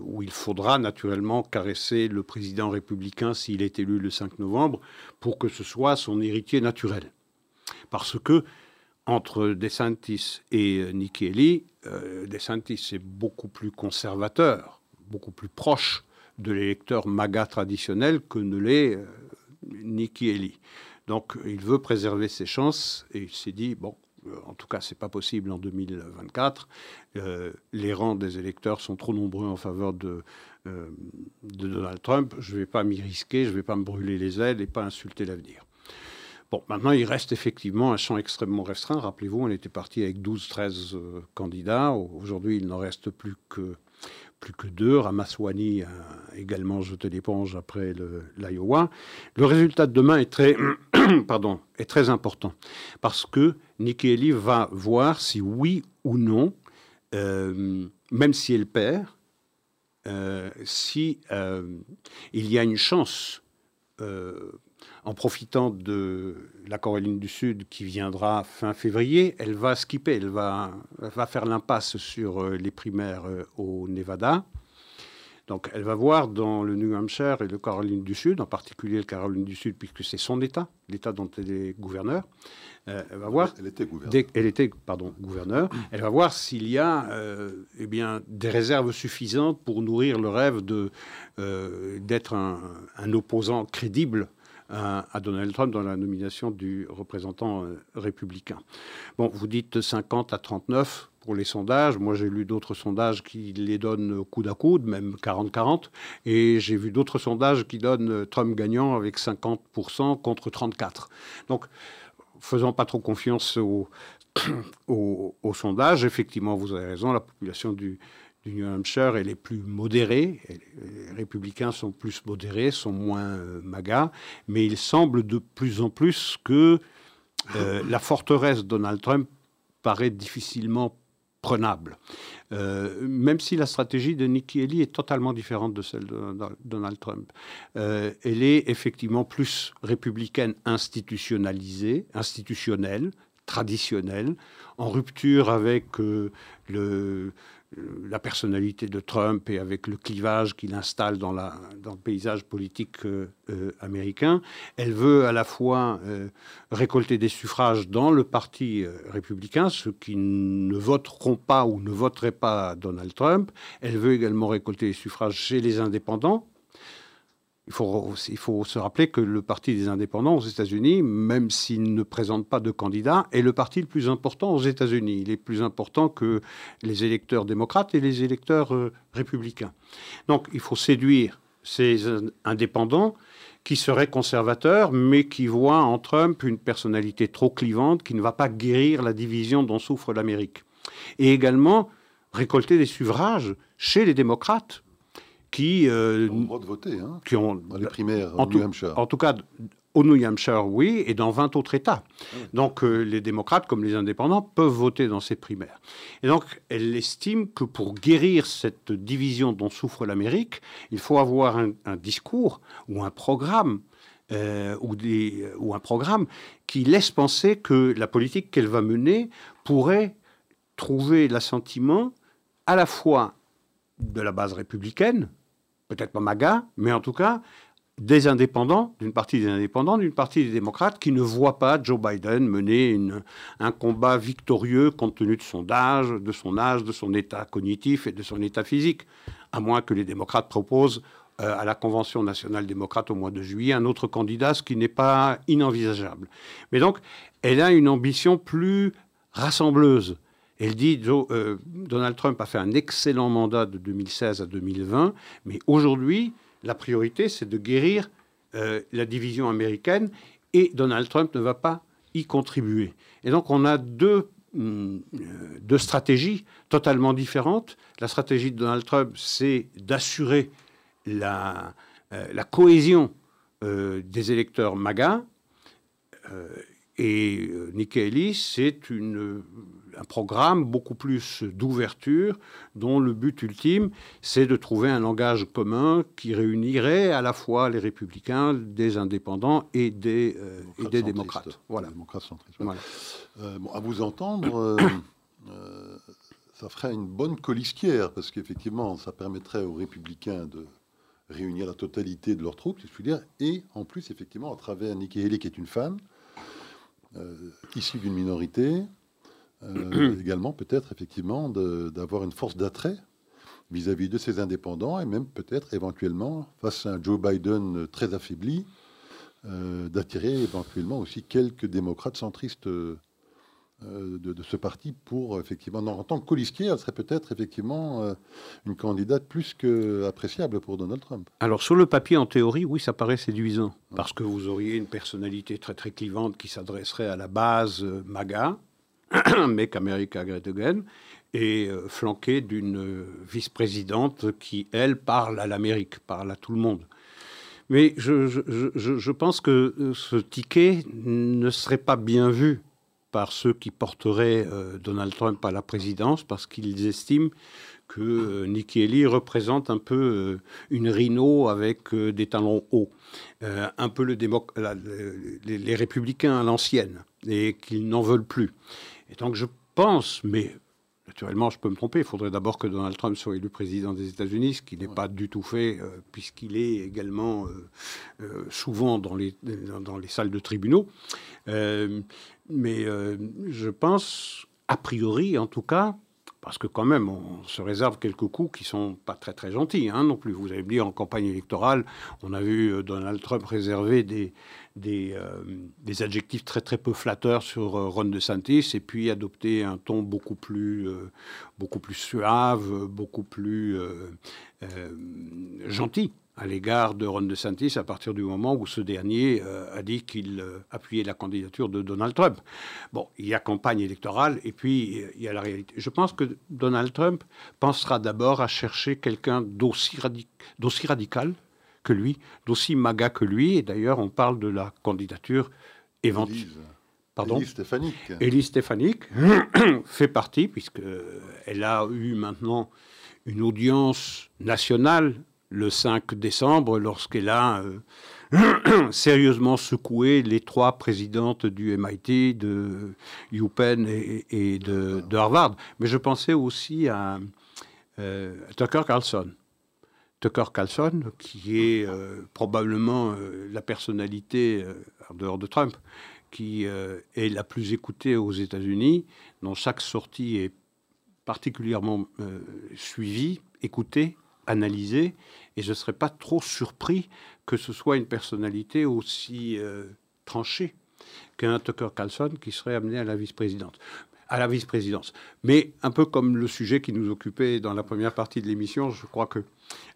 Speaker 2: où il faudra naturellement caresser le président républicain s'il est élu le 5 novembre, pour que ce soit son héritier naturel. Parce que entre DeSantis et Nikki Haley, euh, DeSantis est beaucoup plus conservateur, beaucoup plus proche de l'électeur MAGA traditionnel que ne l'est euh, Haley. Donc il veut préserver ses chances et il s'est dit, bon, euh, en tout cas, c'est pas possible en 2024. Euh, les rangs des électeurs sont trop nombreux en faveur de, euh, de Donald Trump. Je ne vais pas m'y risquer, je ne vais pas me brûler les ailes et pas insulter l'avenir. Bon, maintenant, il reste effectivement un champ extrêmement restreint. Rappelez-vous, on était parti avec 12-13 candidats. Aujourd'hui, il n'en reste plus que plus que deux. Ramaswamy a également jeté l'éponge après l'Iowa. Le, résultat de demain est très, pardon, est très important parce que Nikki Haley va voir si oui ou non, euh, même si elle perd, euh, si euh, il y a une chance en profitant de la Caroline du Sud qui viendra fin février, elle va skipper, elle va, va faire l'impasse sur euh, les primaires euh, au Nevada. Donc elle va voir dans le New Hampshire et le Caroline du Sud, en particulier le Caroline du Sud, puisque c'est son État, l'État dont elle est gouverneur.
Speaker 1: Euh, elle va voir. Elle était
Speaker 2: gouverneur. elle était, pardon, gouverneur. Elle va voir s'il y a eh bien, des réserves suffisantes pour nourrir le rêve de, d'être un, un, opposant crédible à, Donald Trump dans la nomination du représentant euh, républicain. Bon, vous dites 50 à 39 pour les sondages. Moi, j'ai lu d'autres sondages qui les donnent coude à coude, même 40-40. Et j'ai vu d'autres sondages qui donnent Trump gagnant avec 50% contre 34. Donc, faisant pas trop confiance aux au, sondages, effectivement, vous avez raison, la population du, du New Hampshire, elle est plus modérée. Les républicains sont plus modérés, sont moins euh, magas, mais il semble de plus en plus que euh, la forteresse Donald Trump paraît difficilement prenable. Euh, même si la stratégie de Nikki Haley est totalement différente de celle de Donald Trump. elle est effectivement plus républicaine institutionnalisée, institutionnelle, traditionnelle, en rupture avec le, la personnalité de Trump et avec le clivage qu'il installe dans, le paysage politique euh, euh, américain. Elle veut à la fois récolter des suffrages dans le parti républicain, ceux qui ne voteront pas ou ne voteraient pas Donald Trump. Elle veut également récolter des suffrages chez les indépendants, il faut, se rappeler que le Parti des indépendants aux États-Unis, même s'il ne présente pas de candidat, est le parti le plus important aux États-Unis. Il est plus important que les électeurs démocrates et les électeurs euh, républicains. Donc il faut séduire ces indépendants qui seraient conservateurs, mais qui voient en Trump une personnalité trop clivante qui ne va pas guérir la division dont souffre l'Amérique. Et également récolter des suffrages chez les démocrates qui,
Speaker 1: euh, ont le droit de voter, hein,
Speaker 2: qui ont
Speaker 1: dans les primaires en New Hampshire.
Speaker 2: En tout cas, au New Hampshire, oui, et dans 20 autres États. Ah donc euh, les démocrates comme les indépendants peuvent voter dans ces primaires. Et donc elle estime que pour guérir cette division dont souffre l'Amérique, il faut avoir un, discours ou un programme euh, ou, des, ou un programme qui laisse penser que la politique qu'elle va mener pourrait trouver l'assentiment à la fois de la base républicaine, peut-être pas MAGA, mais en tout cas des indépendants, d'une partie des indépendants, d'une partie des démocrates qui ne voient pas Joe Biden mener un combat victorieux compte tenu de son âge, de son âge, de son état cognitif et de son état physique, à moins que les démocrates proposent euh, à la Convention nationale démocrate au mois de juillet un autre candidat, ce qui n'est pas inenvisageable. Mais donc, elle a une ambition plus rassembleuse. Elle dit euh, Donald Trump a fait un excellent mandat de 2016 à 2020, mais aujourd'hui, la priorité, c'est de guérir euh, la division américaine et Donald Trump ne va pas y contribuer. Et donc, on a deux, hum, euh, deux stratégies totalement différentes. La stratégie de Donald Trump, c'est d'assurer la, la, cohésion des électeurs MAGA. et Nikki Haley, c'est une un programme beaucoup plus d'ouverture, dont le but ultime, c'est de trouver un langage commun qui réunirait à la fois les républicains, des indépendants et des, euh, et des démocrates.
Speaker 1: Voilà. Euh, bon, à vous entendre, ça ferait une bonne colistière, parce qu'effectivement, ça permettrait aux républicains de réunir la totalité de leurs troupes, si je puis dire, et en plus, effectivement, à travers Nikki Haley, qui est une femme, euh, issue d'une minorité, euh, également peut-être, effectivement, d'avoir une force d'attrait vis-à-vis de ces indépendants, et même peut-être, éventuellement, face à un Joe Biden très affaibli, euh, d'attirer éventuellement aussi quelques démocrates centristes euh, de, ce parti pour effectivement, en tant que colistier, elle serait peut-être effectivement euh, une candidate plus que appréciable pour Donald Trump.
Speaker 2: Alors sur le papier, en théorie, oui, ça paraît séduisant parce que vous auriez une personnalité très très clivante qui s'adresserait à la base MAGA, Make America Great Again, et flanquée d'une vice-présidente qui, elle, parle à l'Amérique, parle à tout le monde. Mais je, pense que ce ticket ne serait pas bien vu par ceux qui porteraient euh, Donald Trump à la présidence parce qu'ils estiment que euh, Nikki Haley représente un peu euh, une rhino avec des talons hauts, un peu le les, les, républicains à l'ancienne, et qu'ils n'en veulent plus. Et donc je pense, mais Naturellement, je peux me tromper. Il faudrait d'abord que Donald Trump soit élu président des États-Unis, ce qui n'est pas du tout fait, euh, puisqu'il est également euh, euh, souvent dans les, dans, les salles de tribunaux. mais je pense, a priori en tout cas, parce que quand même, on se réserve quelques coups qui sont pas très très gentils hein, non plus. Vous avez dit en campagne électorale, on a vu Donald Trump réserver des, euh, des, adjectifs très très peu flatteurs sur euh, Ron DeSantis et puis adopter un ton beaucoup plus, euh, beaucoup plus suave, beaucoup plus gentil à l'égard de Ron DeSantis à partir du moment où ce dernier a dit qu'il appuyait la candidature de Donald Trump. Bon, il y a campagne électorale et puis il y a la réalité. Je pense que Donald Trump pensera d'abord à chercher quelqu'un d'aussi radical que lui, d'aussi maga que lui. Et d'ailleurs, on parle de la candidature éventuelle.
Speaker 1: Pardon Élise Stéphanique.
Speaker 2: Élise Stéphanique fait partie, puisqu'elle a eu maintenant une audience nationale le 5 décembre, lorsqu'elle a euh, sérieusement secoué les trois présidentes du MIT, de UPenn et, de, Harvard. Mais je pensais aussi à euh, Tucker Carlson. Tucker Carlson, qui est euh, probablement euh, la personnalité, euh, en dehors de Trump, qui est la plus écoutée aux États-Unis, dont chaque sortie est particulièrement suivie, écoutée, analysée, et je ne serais pas trop surpris que ce soit une personnalité aussi tranchée qu'un Tucker Carlson qui serait amené à la vice-présidente à la vice-présidence. Mais un peu comme le sujet qui nous occupait dans la première partie de l'émission, je crois que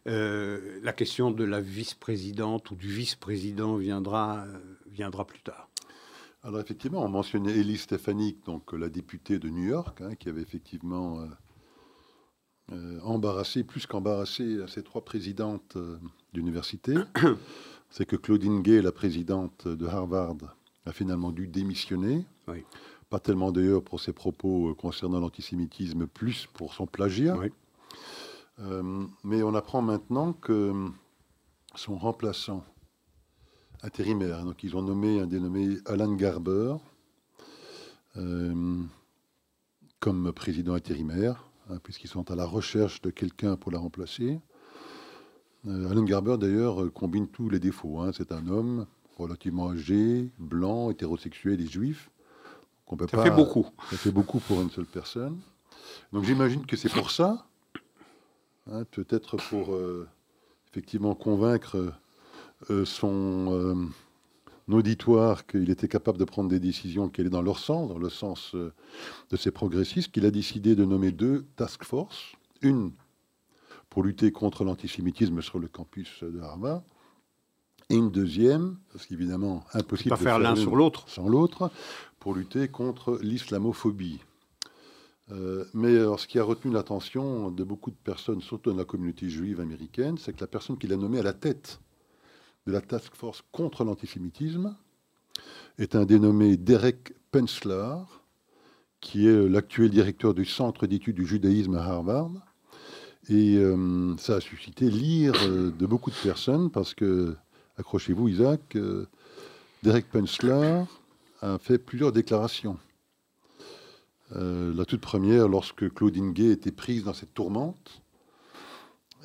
Speaker 2: euh, la question de la vice-présidente ou du vice-président viendra, euh, viendra plus tard.
Speaker 1: Alors effectivement, on mentionnait Elise Stefanik, donc la députée de New York, hein, qui avait effectivement euh, embarrassé, plus qu'embarrassé, ces trois présidentes d'université. C'est que Claudine Gay, la présidente de Harvard, a finalement dû démissionner. Oui. Pas tellement d'ailleurs pour ses propos euh, concernant l'antisémitisme, plus pour son plagiat. Euh, mais on apprend maintenant que son remplaçant intérimaire, donc ils ont nommé un dénommé Alan Garber euh, comme président intérimaire, hein, puisqu'ils sont à la recherche de quelqu'un pour la remplacer. Alan Garber, d'ailleurs, combine tous les défauts. Hein. C'est un homme relativement âgé, blanc, hétérosexuel et juif
Speaker 2: ça fait beaucoup.
Speaker 1: Ça fait beaucoup pour une seule personne. Donc j'imagine que c'est pour ça, hein, peut-être pour euh, effectivement convaincre euh, son euh, auditoire qu'il était capable de prendre des décisions qui allaient dans leur sens, dans le sens de ces progressistes, qu'il a décidé de nommer deux task force, une pour lutter contre l'antisémitisme sur le campus de Harvard, et une deuxième, parce qu'évidemment impossible
Speaker 2: de faire l'un sur l'autre,
Speaker 1: sans l'autre, pour lutter contre l'islamophobie. Euh, mais alors, ce qui a retenu l'attention de beaucoup de personnes, surtout dans la communauté juive américaine, c'est que la personne qu'il a nommée à la tête de la task force contre l'antisémitisme est un dénommé Derek Penslar, qui est l'actuel directeur du Centre d'études du judaïsme à Harvard. Et euh, ça a suscité l'ire euh, de beaucoup de personnes parce que, accrochez-vous Isaac, Derek Pensler a fait plusieurs déclarations. la toute première, lorsque Claudine Gay était prise dans cette tourmente,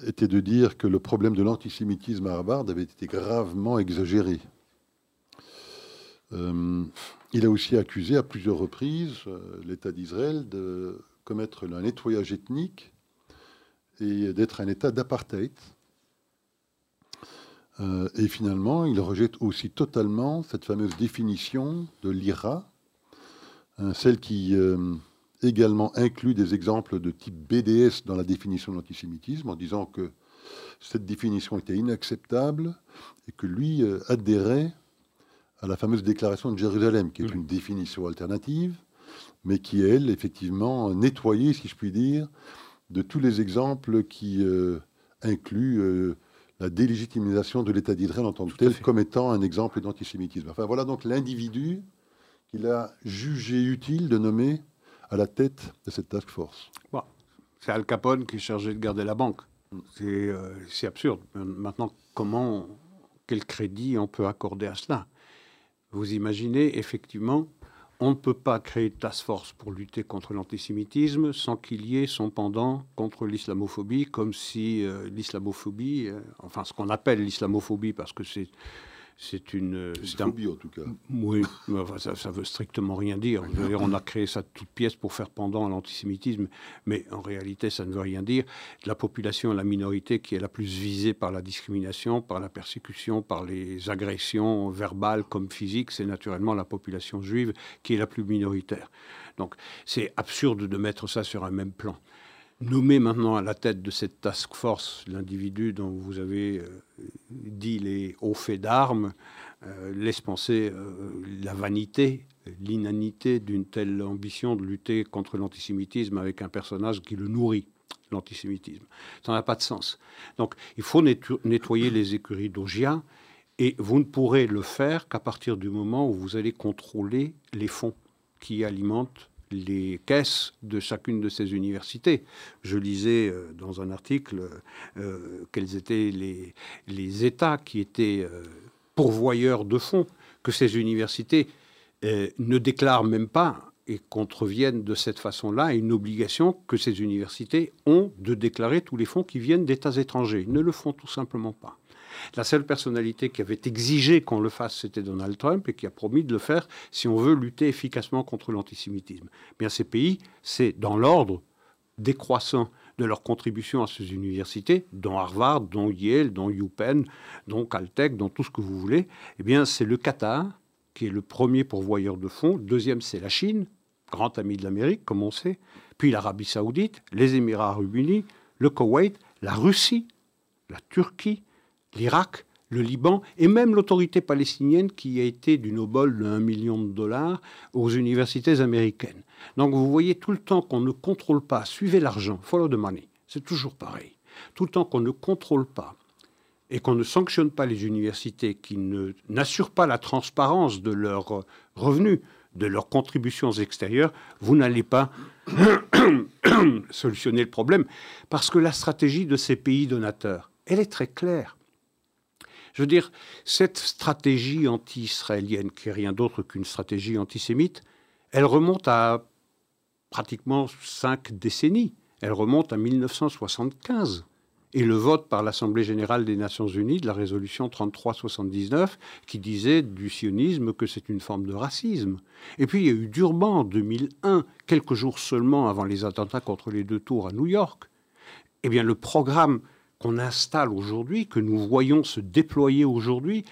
Speaker 1: était de dire que le problème de l'antisémitisme à Harvard avait été gravement exagéré. Euh, il a aussi accusé à plusieurs reprises euh, l'État d'Israël de commettre un nettoyage ethnique et d'être un État d'apartheid. Euh, et finalement, il rejette aussi totalement cette fameuse définition de l'IRA, celle qui également inclut des exemples de type BDS dans la définition de l'antisémitisme, en disant que cette définition était inacceptable et que lui euh, adhérait à la fameuse déclaration de Jérusalem, qui est une définition alternative, mais qui est, elle, effectivement, nettoyée, si je puis dire, de tous les exemples qui euh, incluent euh, la délégitimisation de l'État d'Israël en tant que tel comme étant un exemple d'antisémitisme. Enfin, voilà donc l'individu qu'il a jugé utile de nommer à la tête de cette task force.
Speaker 2: c'est Al Capone qui est chargé de garder la banque. Mm. Euh, c'est absurde. Maintenant, comment, quel crédit on peut accorder à cela? Vous imaginez, effectivement, on ne peut pas créer de task force pour lutter contre l'antisémitisme sans qu'il y ait son pendant contre l'islamophobie, comme si euh, l'islamophobie, euh, enfin ce qu'on appelle l'islamophobie, parce que c'est c'est une.
Speaker 1: C'est un... en tout cas.
Speaker 2: Oui, ça, ne veut strictement rien dire. on a créé ça de toute pièce pour faire pendant à l'antisémitisme, mais en réalité, ça ne veut rien dire. La population, la minorité qui est la plus visée par la discrimination, par la persécution, par les agressions verbales comme physiques, c'est naturellement la population juive qui est la plus minoritaire. Donc, c'est absurde de mettre ça sur un même plan nommer maintenant à la tête de cette task force l'individu dont vous avez euh, dit les hauts faits d'armes euh, laisse penser euh, la vanité, l'inanité d'une telle ambition de lutter contre l'antisémitisme avec un personnage qui le nourrit, l'antisémitisme. Ça n'a pas de sens. Donc il faut nettoyer les écuries d'Ogia et vous ne pourrez le faire qu'à partir du moment où vous allez contrôler les fonds qui alimentent les caisses de chacune de ces universités. Je lisais euh, dans un article euh, quels étaient les, les, États qui étaient euh, pourvoyeurs de fonds, que ces universités ne déclarent même pas et contreviennent de cette façon-là à une obligation que ces universités ont de déclarer tous les fonds qui viennent d'États étrangers. Ils ne le font tout simplement pas. La seule personnalité qui avait exigé qu'on le fasse, c'était Donald Trump et qui a promis de le faire si on veut lutter efficacement contre l'antisémitisme. Bien, ces pays, c'est dans l'ordre décroissant de leur contribution à ces universités, dont Harvard, dont Yale, dont UPenn, dont Caltech, dont tout ce que vous voulez, eh bien, c'est le Qatar qui est le premier pourvoyeur de fonds. Deuxième, c'est la Chine, grand ami de l'Amérique, comme on sait. Puis l'Arabie saoudite, les Émirats arabes unis, le Koweït, la Russie, la Turquie, l'Irak, le Liban et même l'autorité palestinienne qui a été d'une obole de 1 million de dollars aux universités américaines. Donc vous voyez tout le temps qu'on ne contrôle pas, suivez l'argent, follow the money, c'est toujours pareil. Tout le temps qu'on ne contrôle pas et qu'on ne sanctionne pas les universités qui n'assurent pas la transparence de leurs revenus, de leurs contributions extérieures, vous n'allez pas solutionner le problème. Parce que la stratégie de ces pays donateurs, elle est très claire. Je veux dire, cette stratégie anti-israélienne, qui est rien d'autre qu'une stratégie antisémite, elle remonte à pratiquement cinq décennies. Elle remonte à 1975 et le vote par l'Assemblée générale des Nations unies de la résolution 3379 qui disait du sionisme que c'est une forme de racisme. Et puis il y a eu Durban en 2001, quelques jours seulement avant les attentats contre les deux tours à New York. Eh bien le programme qu'on installe aujourd'hui, que nous voyons se déployer aujourd'hui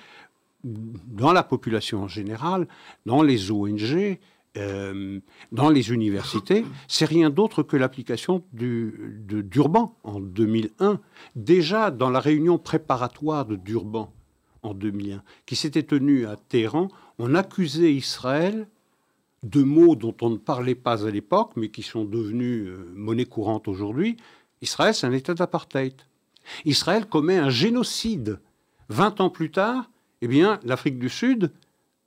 Speaker 2: dans la population en général, dans les ONG, euh, dans les universités, c'est rien d'autre que l'application de Durban en 2001. Déjà dans la réunion préparatoire de Durban en 2001, qui s'était tenue à Téhéran, on accusait Israël de mots dont on ne parlait pas à l'époque, mais qui sont devenus euh, monnaie courante aujourd'hui. Israël, c'est un État d'apartheid. Israël commet un génocide. 20 ans plus tard, eh bien, l'Afrique du Sud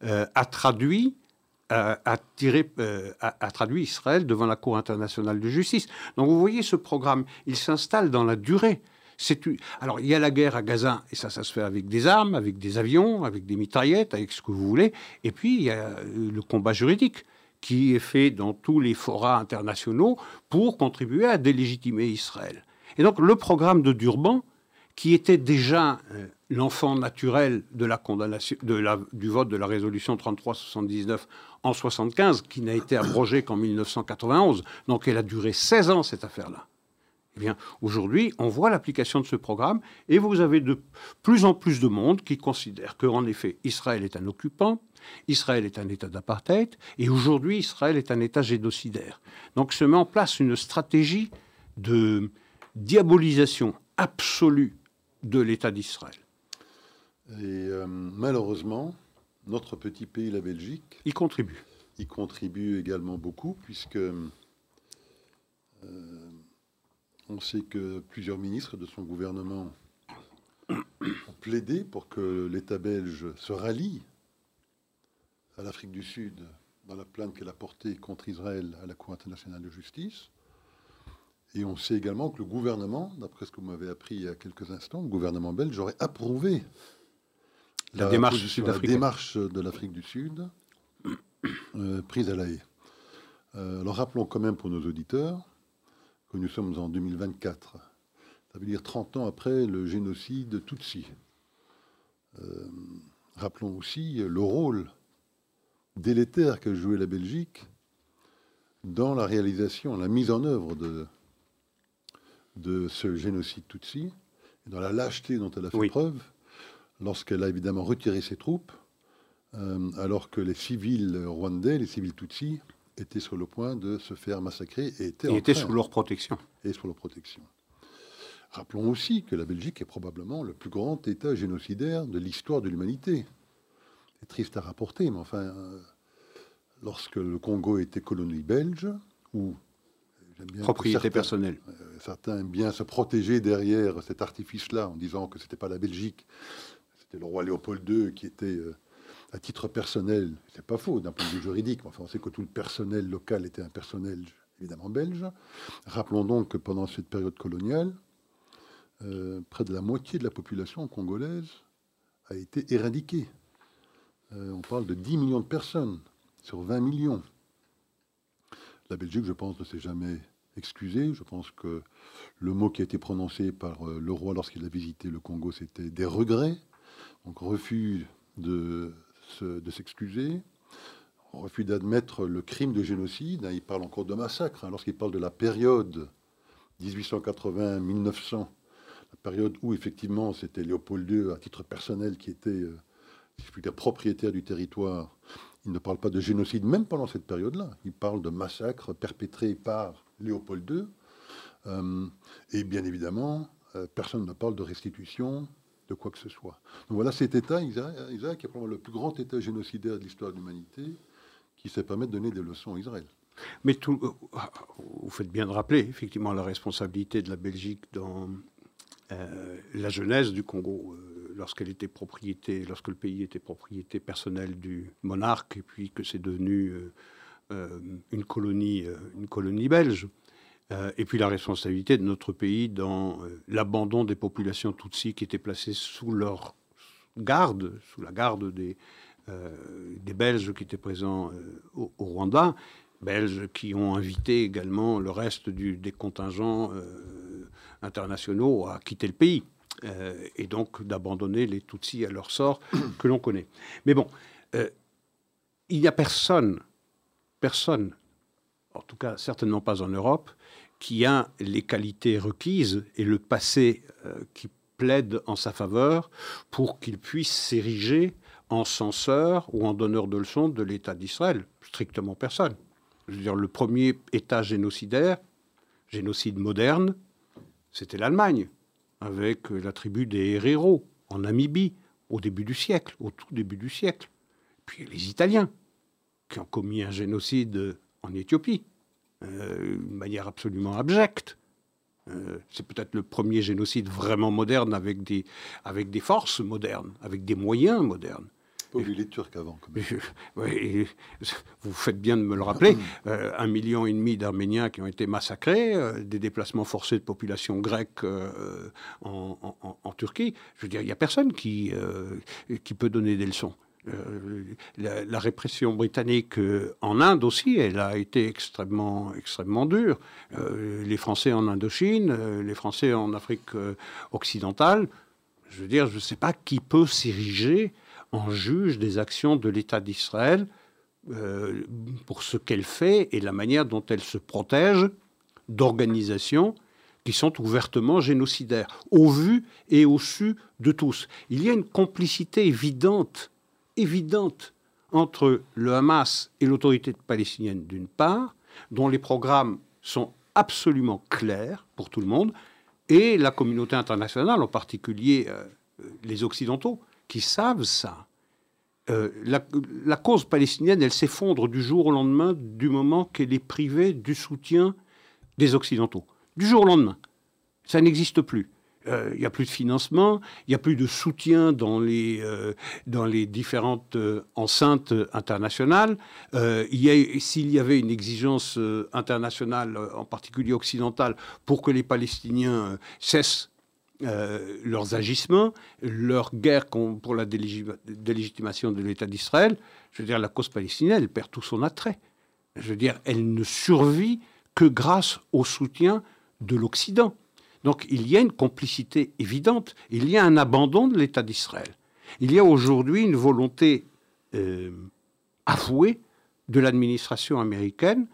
Speaker 2: euh, a traduit a, a, traduit Israël devant la Cour internationale de justice. Donc vous voyez, ce programme, il s'installe dans la durée. Alors, il y a la guerre à Gaza, et ça, ça se fait avec des armes, avec des avions, avec des mitraillettes, avec ce que vous voulez. Et puis, il y a le combat juridique qui est fait dans tous les forats internationaux pour contribuer à délégitimer Israël. Et donc, le programme de Durban, qui était déjà euh, l'enfant naturel de la condamnation, du vote de la résolution 3379 en 75, qui n'a été abrogée qu'en 1991. Donc elle a duré 16 ans, cette affaire-là. Eh bien, aujourd'hui, on voit l'application de ce programme et vous avez de plus en plus de monde qui considère qu'en effet, Israël est un occupant, Israël est un État d'apartheid et aujourd'hui, Israël est un État génocidaire. Donc se met en place une stratégie de diabolisation absolue de l'État d'Israël.
Speaker 1: Et euh, malheureusement, notre petit pays, la Belgique,
Speaker 2: y contribue.
Speaker 1: Y contribue également beaucoup, puisque euh, on sait que plusieurs ministres de son gouvernement ont plaidé pour que l'État belge se rallie à l'Afrique du Sud dans la plainte qu'elle a portée contre Israël à la Cour internationale de justice. Et on sait également que le gouvernement, d'après ce que vous m'avez appris il y a quelques instants, le gouvernement belge aurait approuvé
Speaker 2: la, démarche,
Speaker 1: la démarche de l'Afrique du Sud euh, prise à la haie. Euh, alors rappelons quand même pour nos auditeurs que nous sommes en 2024. Ça veut dire 30 ans après le génocide Tutsi. Euh, rappelons aussi le rôle délétère que jouait la Belgique dans la réalisation, la mise en œuvre de, de ce génocide Tutsi, et dans la lâcheté dont elle a fait preuve, lorsqu'elle a évidemment retiré ses troupes, euh, alors que les civils rwandais, les civils Tutsis, étaient sur le point de se faire massacrer et
Speaker 2: étaient, sous leur protection.
Speaker 1: Et sous leur protection. Rappelons aussi que la Belgique est probablement le plus grand État génocidaire de l'histoire de l'humanité. C'est triste à rapporter, mais enfin, euh, lorsque le Congo était colonie belge, ou
Speaker 2: propriété personnelle.
Speaker 1: Euh, certains aiment bien se protéger derrière cet artifice-là en disant que c'était pas la Belgique, c'était le roi Léopold II qui était euh, à titre personnel, c'est pas faux d'un point de vue juridique, mais enfin on sait que tout le personnel local était un personnel évidemment belge. Rappelons donc que pendant cette période coloniale, euh, près de la moitié de la population congolaise a été éradiquée. On parle de 10 millions de personnes sur 20 millions. La Belgique, je pense, ne s'est jamais excusée. Je pense que le mot qui a été prononcé par euh, le roi lorsqu'il a visité le Congo, c'était des regrets. Donc refus de s'excuser, refus d'admettre le crime de génocide. Hein, il parle encore de massacre. Hein, lorsqu'il parle de la période 1880-1900, la période où effectivement c'était Léopold II à titre personnel qui était, euh, propriétaire du territoire. Il ne parle pas de génocide même pendant cette période-là. Il parle de massacre perpétré par Léopold II. Euh, et bien évidemment, euh, personne ne parle de restitution, de quoi que ce soit. Donc voilà cet État, Isaac, qui est probablement le plus grand État génocidaire de l'histoire de l'humanité, qui s'est permis de donner des leçons à Israël.
Speaker 2: Mais tout, vous faites bien de rappeler effectivement la responsabilité de la Belgique dans euh, la jeunesse du Congo, lorsqu'elle était propriété, lorsque le pays était propriété personnelle du monarque, et puis que c'est devenu une colonie, une colonie belge. Euh, et puis la responsabilité de notre pays dans euh, l'abandon des populations Tutsis qui étaient placées sous leur garde, sous la garde des, euh, des Belges qui étaient présents au, Rwanda, Belges qui ont invité également le reste des contingents internationaux à quitter le pays, et donc d'abandonner les Tutsis à leur sort que l'on connaît. Mais bon, il n'y a personne, personne, en tout cas certainement pas en Europe, qui a les qualités requises et le passé euh, qui plaide en sa faveur pour qu'il puisse s'ériger en censeur ou en donneur de leçons de l'État d'Israël. Strictement personne. Je veux dire, le premier État génocidaire, génocide moderne, c'était l'Allemagne, avec la tribu des Herero en Namibie, au début du siècle, au tout début du siècle. Puis les Italiens, qui ont commis un génocide en Éthiopie, euh, une manière absolument abjecte. Euh, c'est peut-être le premier génocide vraiment moderne avec des forces modernes, avec des moyens modernes.
Speaker 1: Oublier les Turcs avant.
Speaker 2: vous faites bien de me le rappeler. Euh, un million et demi d'Arméniens qui ont été massacrés, euh, des déplacements forcés de population grecque euh, en, Turquie. Je veux dire, il n'y a personne qui, qui peut donner des leçons. La, répression britannique en Inde aussi, elle a été extrêmement, extrêmement dure. les Français en Indochine, les Français en Afrique occidentale, je veux dire, je ne sais pas qui peut s'ériger en juge des actions de l'État d'Israël euh, pour ce qu'elle fait et la manière dont elle se protège d'organisations qui sont ouvertement génocidaires, au vu et au su de tous. Il y a une complicité évidente, évidente, entre le Hamas et l'autorité palestinienne d'une part, dont les programmes sont absolument clairs pour tout le monde, et la communauté internationale, en particulier euh, les Occidentaux, qui savent ça. Euh, la, cause palestinienne, elle s'effondre du jour au lendemain du moment qu'elle est privée du soutien des Occidentaux. Du jour au lendemain. Ça n'existe plus. Euh, il n'y a plus de financement, il n'y a plus de soutien dans les, euh, dans les différentes enceintes internationales. S'il y avait une exigence internationale, en particulier occidentale, pour que les Palestiniens cessent euh, leurs agissements, leur guerre pour la délégitimation de l'État d'Israël, je veux dire, la cause palestinienne, elle perd tout son attrait. Je veux dire, elle ne survit que grâce au soutien de l'Occident. Donc il y a une complicité évidente, il y a un abandon de l'État d'Israël. Il y a aujourd'hui une volonté euh, avouée de l'administration américaine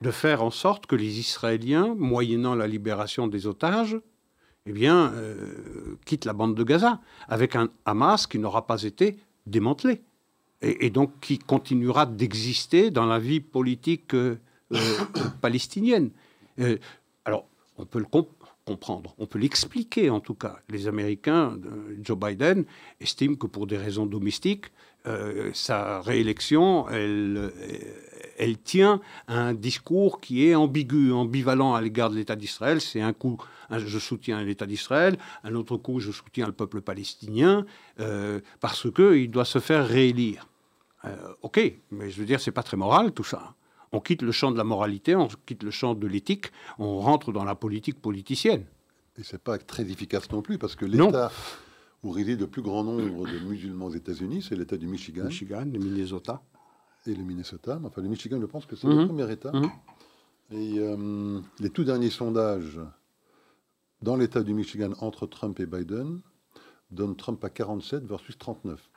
Speaker 2: de faire en sorte que les Israéliens, moyennant la libération des otages, eh bien, euh, quitte la bande de Gaza, avec un Hamas qui n'aura pas été démantelé, et, donc qui continuera d'exister dans la vie politique euh, euh, palestinienne. alors, on peut le comprendre, on peut l'expliquer en tout cas. Les Américains, Joe Biden, estiment que pour des raisons domestiques, sa réélection, elle, elle tient à un discours qui est ambigu, ambivalent à l'égard de l'État d'Israël. C'est un coup, je soutiens l'État d'Israël, un autre coup, je soutiens le peuple palestinien, euh, parce qu'il doit se faire réélire. Euh, ok, mais je veux dire, c'est pas très moral tout ça. On quitte le champ de la moralité, on quitte le champ de l'éthique, on rentre dans la politique politicienne.
Speaker 1: Et c'est pas très efficace non plus, parce que l'État où réside le plus grand nombre de musulmans aux États-Unis, c'est l'État du Michigan.
Speaker 2: Michigan, le Minnesota
Speaker 1: et le Minnesota. Enfin, le Michigan, je pense que c'est le mhm. premier État. Mhm. Et euh, les tout derniers sondages dans l'État du Michigan entre Trump et Biden donnent Trump à 47 versus 39.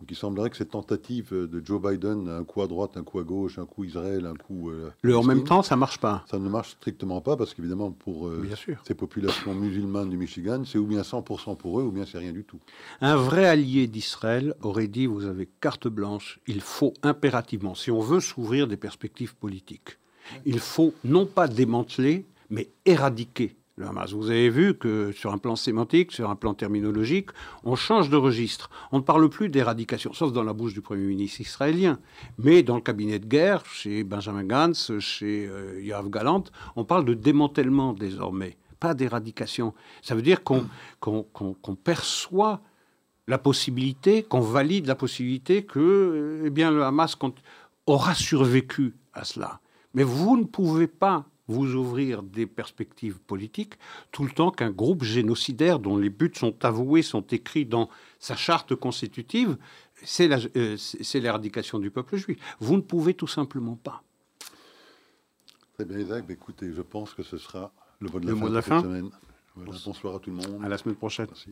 Speaker 1: Donc il semblerait que cette tentative de Joe Biden, un coup à droite, un coup à gauche, un coup Israël, un coup...
Speaker 2: Euh, le en même temps, ça marche pas.
Speaker 1: Ça ne marche strictement pas parce qu'évidemment, pour euh, ces populations musulmanes du Michigan, c'est ou bien 100% pour eux, ou bien c'est rien du tout.
Speaker 2: Un vrai allié d'Israël aurait dit, vous avez carte blanche, il faut impérativement, si on veut s'ouvrir des perspectives politiques, il faut non pas démanteler, mais éradiquer vous avez vu que sur un plan sémantique, sur un plan terminologique, on change de registre. On ne parle plus d'éradication, sauf dans la bouche du Premier ministre israélien. Mais dans le cabinet de guerre, chez Benjamin Gantz, chez euh, Yoav Galant, on parle de démantèlement désormais, pas d'éradication. Ça veut dire qu'on perçoit la possibilité, qu'on valide la possibilité que eh bien, le Hamas aura survécu à cela. Mais vous ne pouvez pas vous ouvrir des perspectives politiques tout le temps qu'un groupe génocidaire dont les buts sont avoués, sont écrits dans sa charte constitutive, c'est euh, l'éradication du peuple juif. Vous ne pouvez tout simplement pas.
Speaker 1: Très bien, Isaac. Bah, écoutez, je pense que ce sera le mot de la, fin, de la fin. Semaine. bonsoir à tout le monde.
Speaker 2: À la semaine prochaine.
Speaker 1: Merci.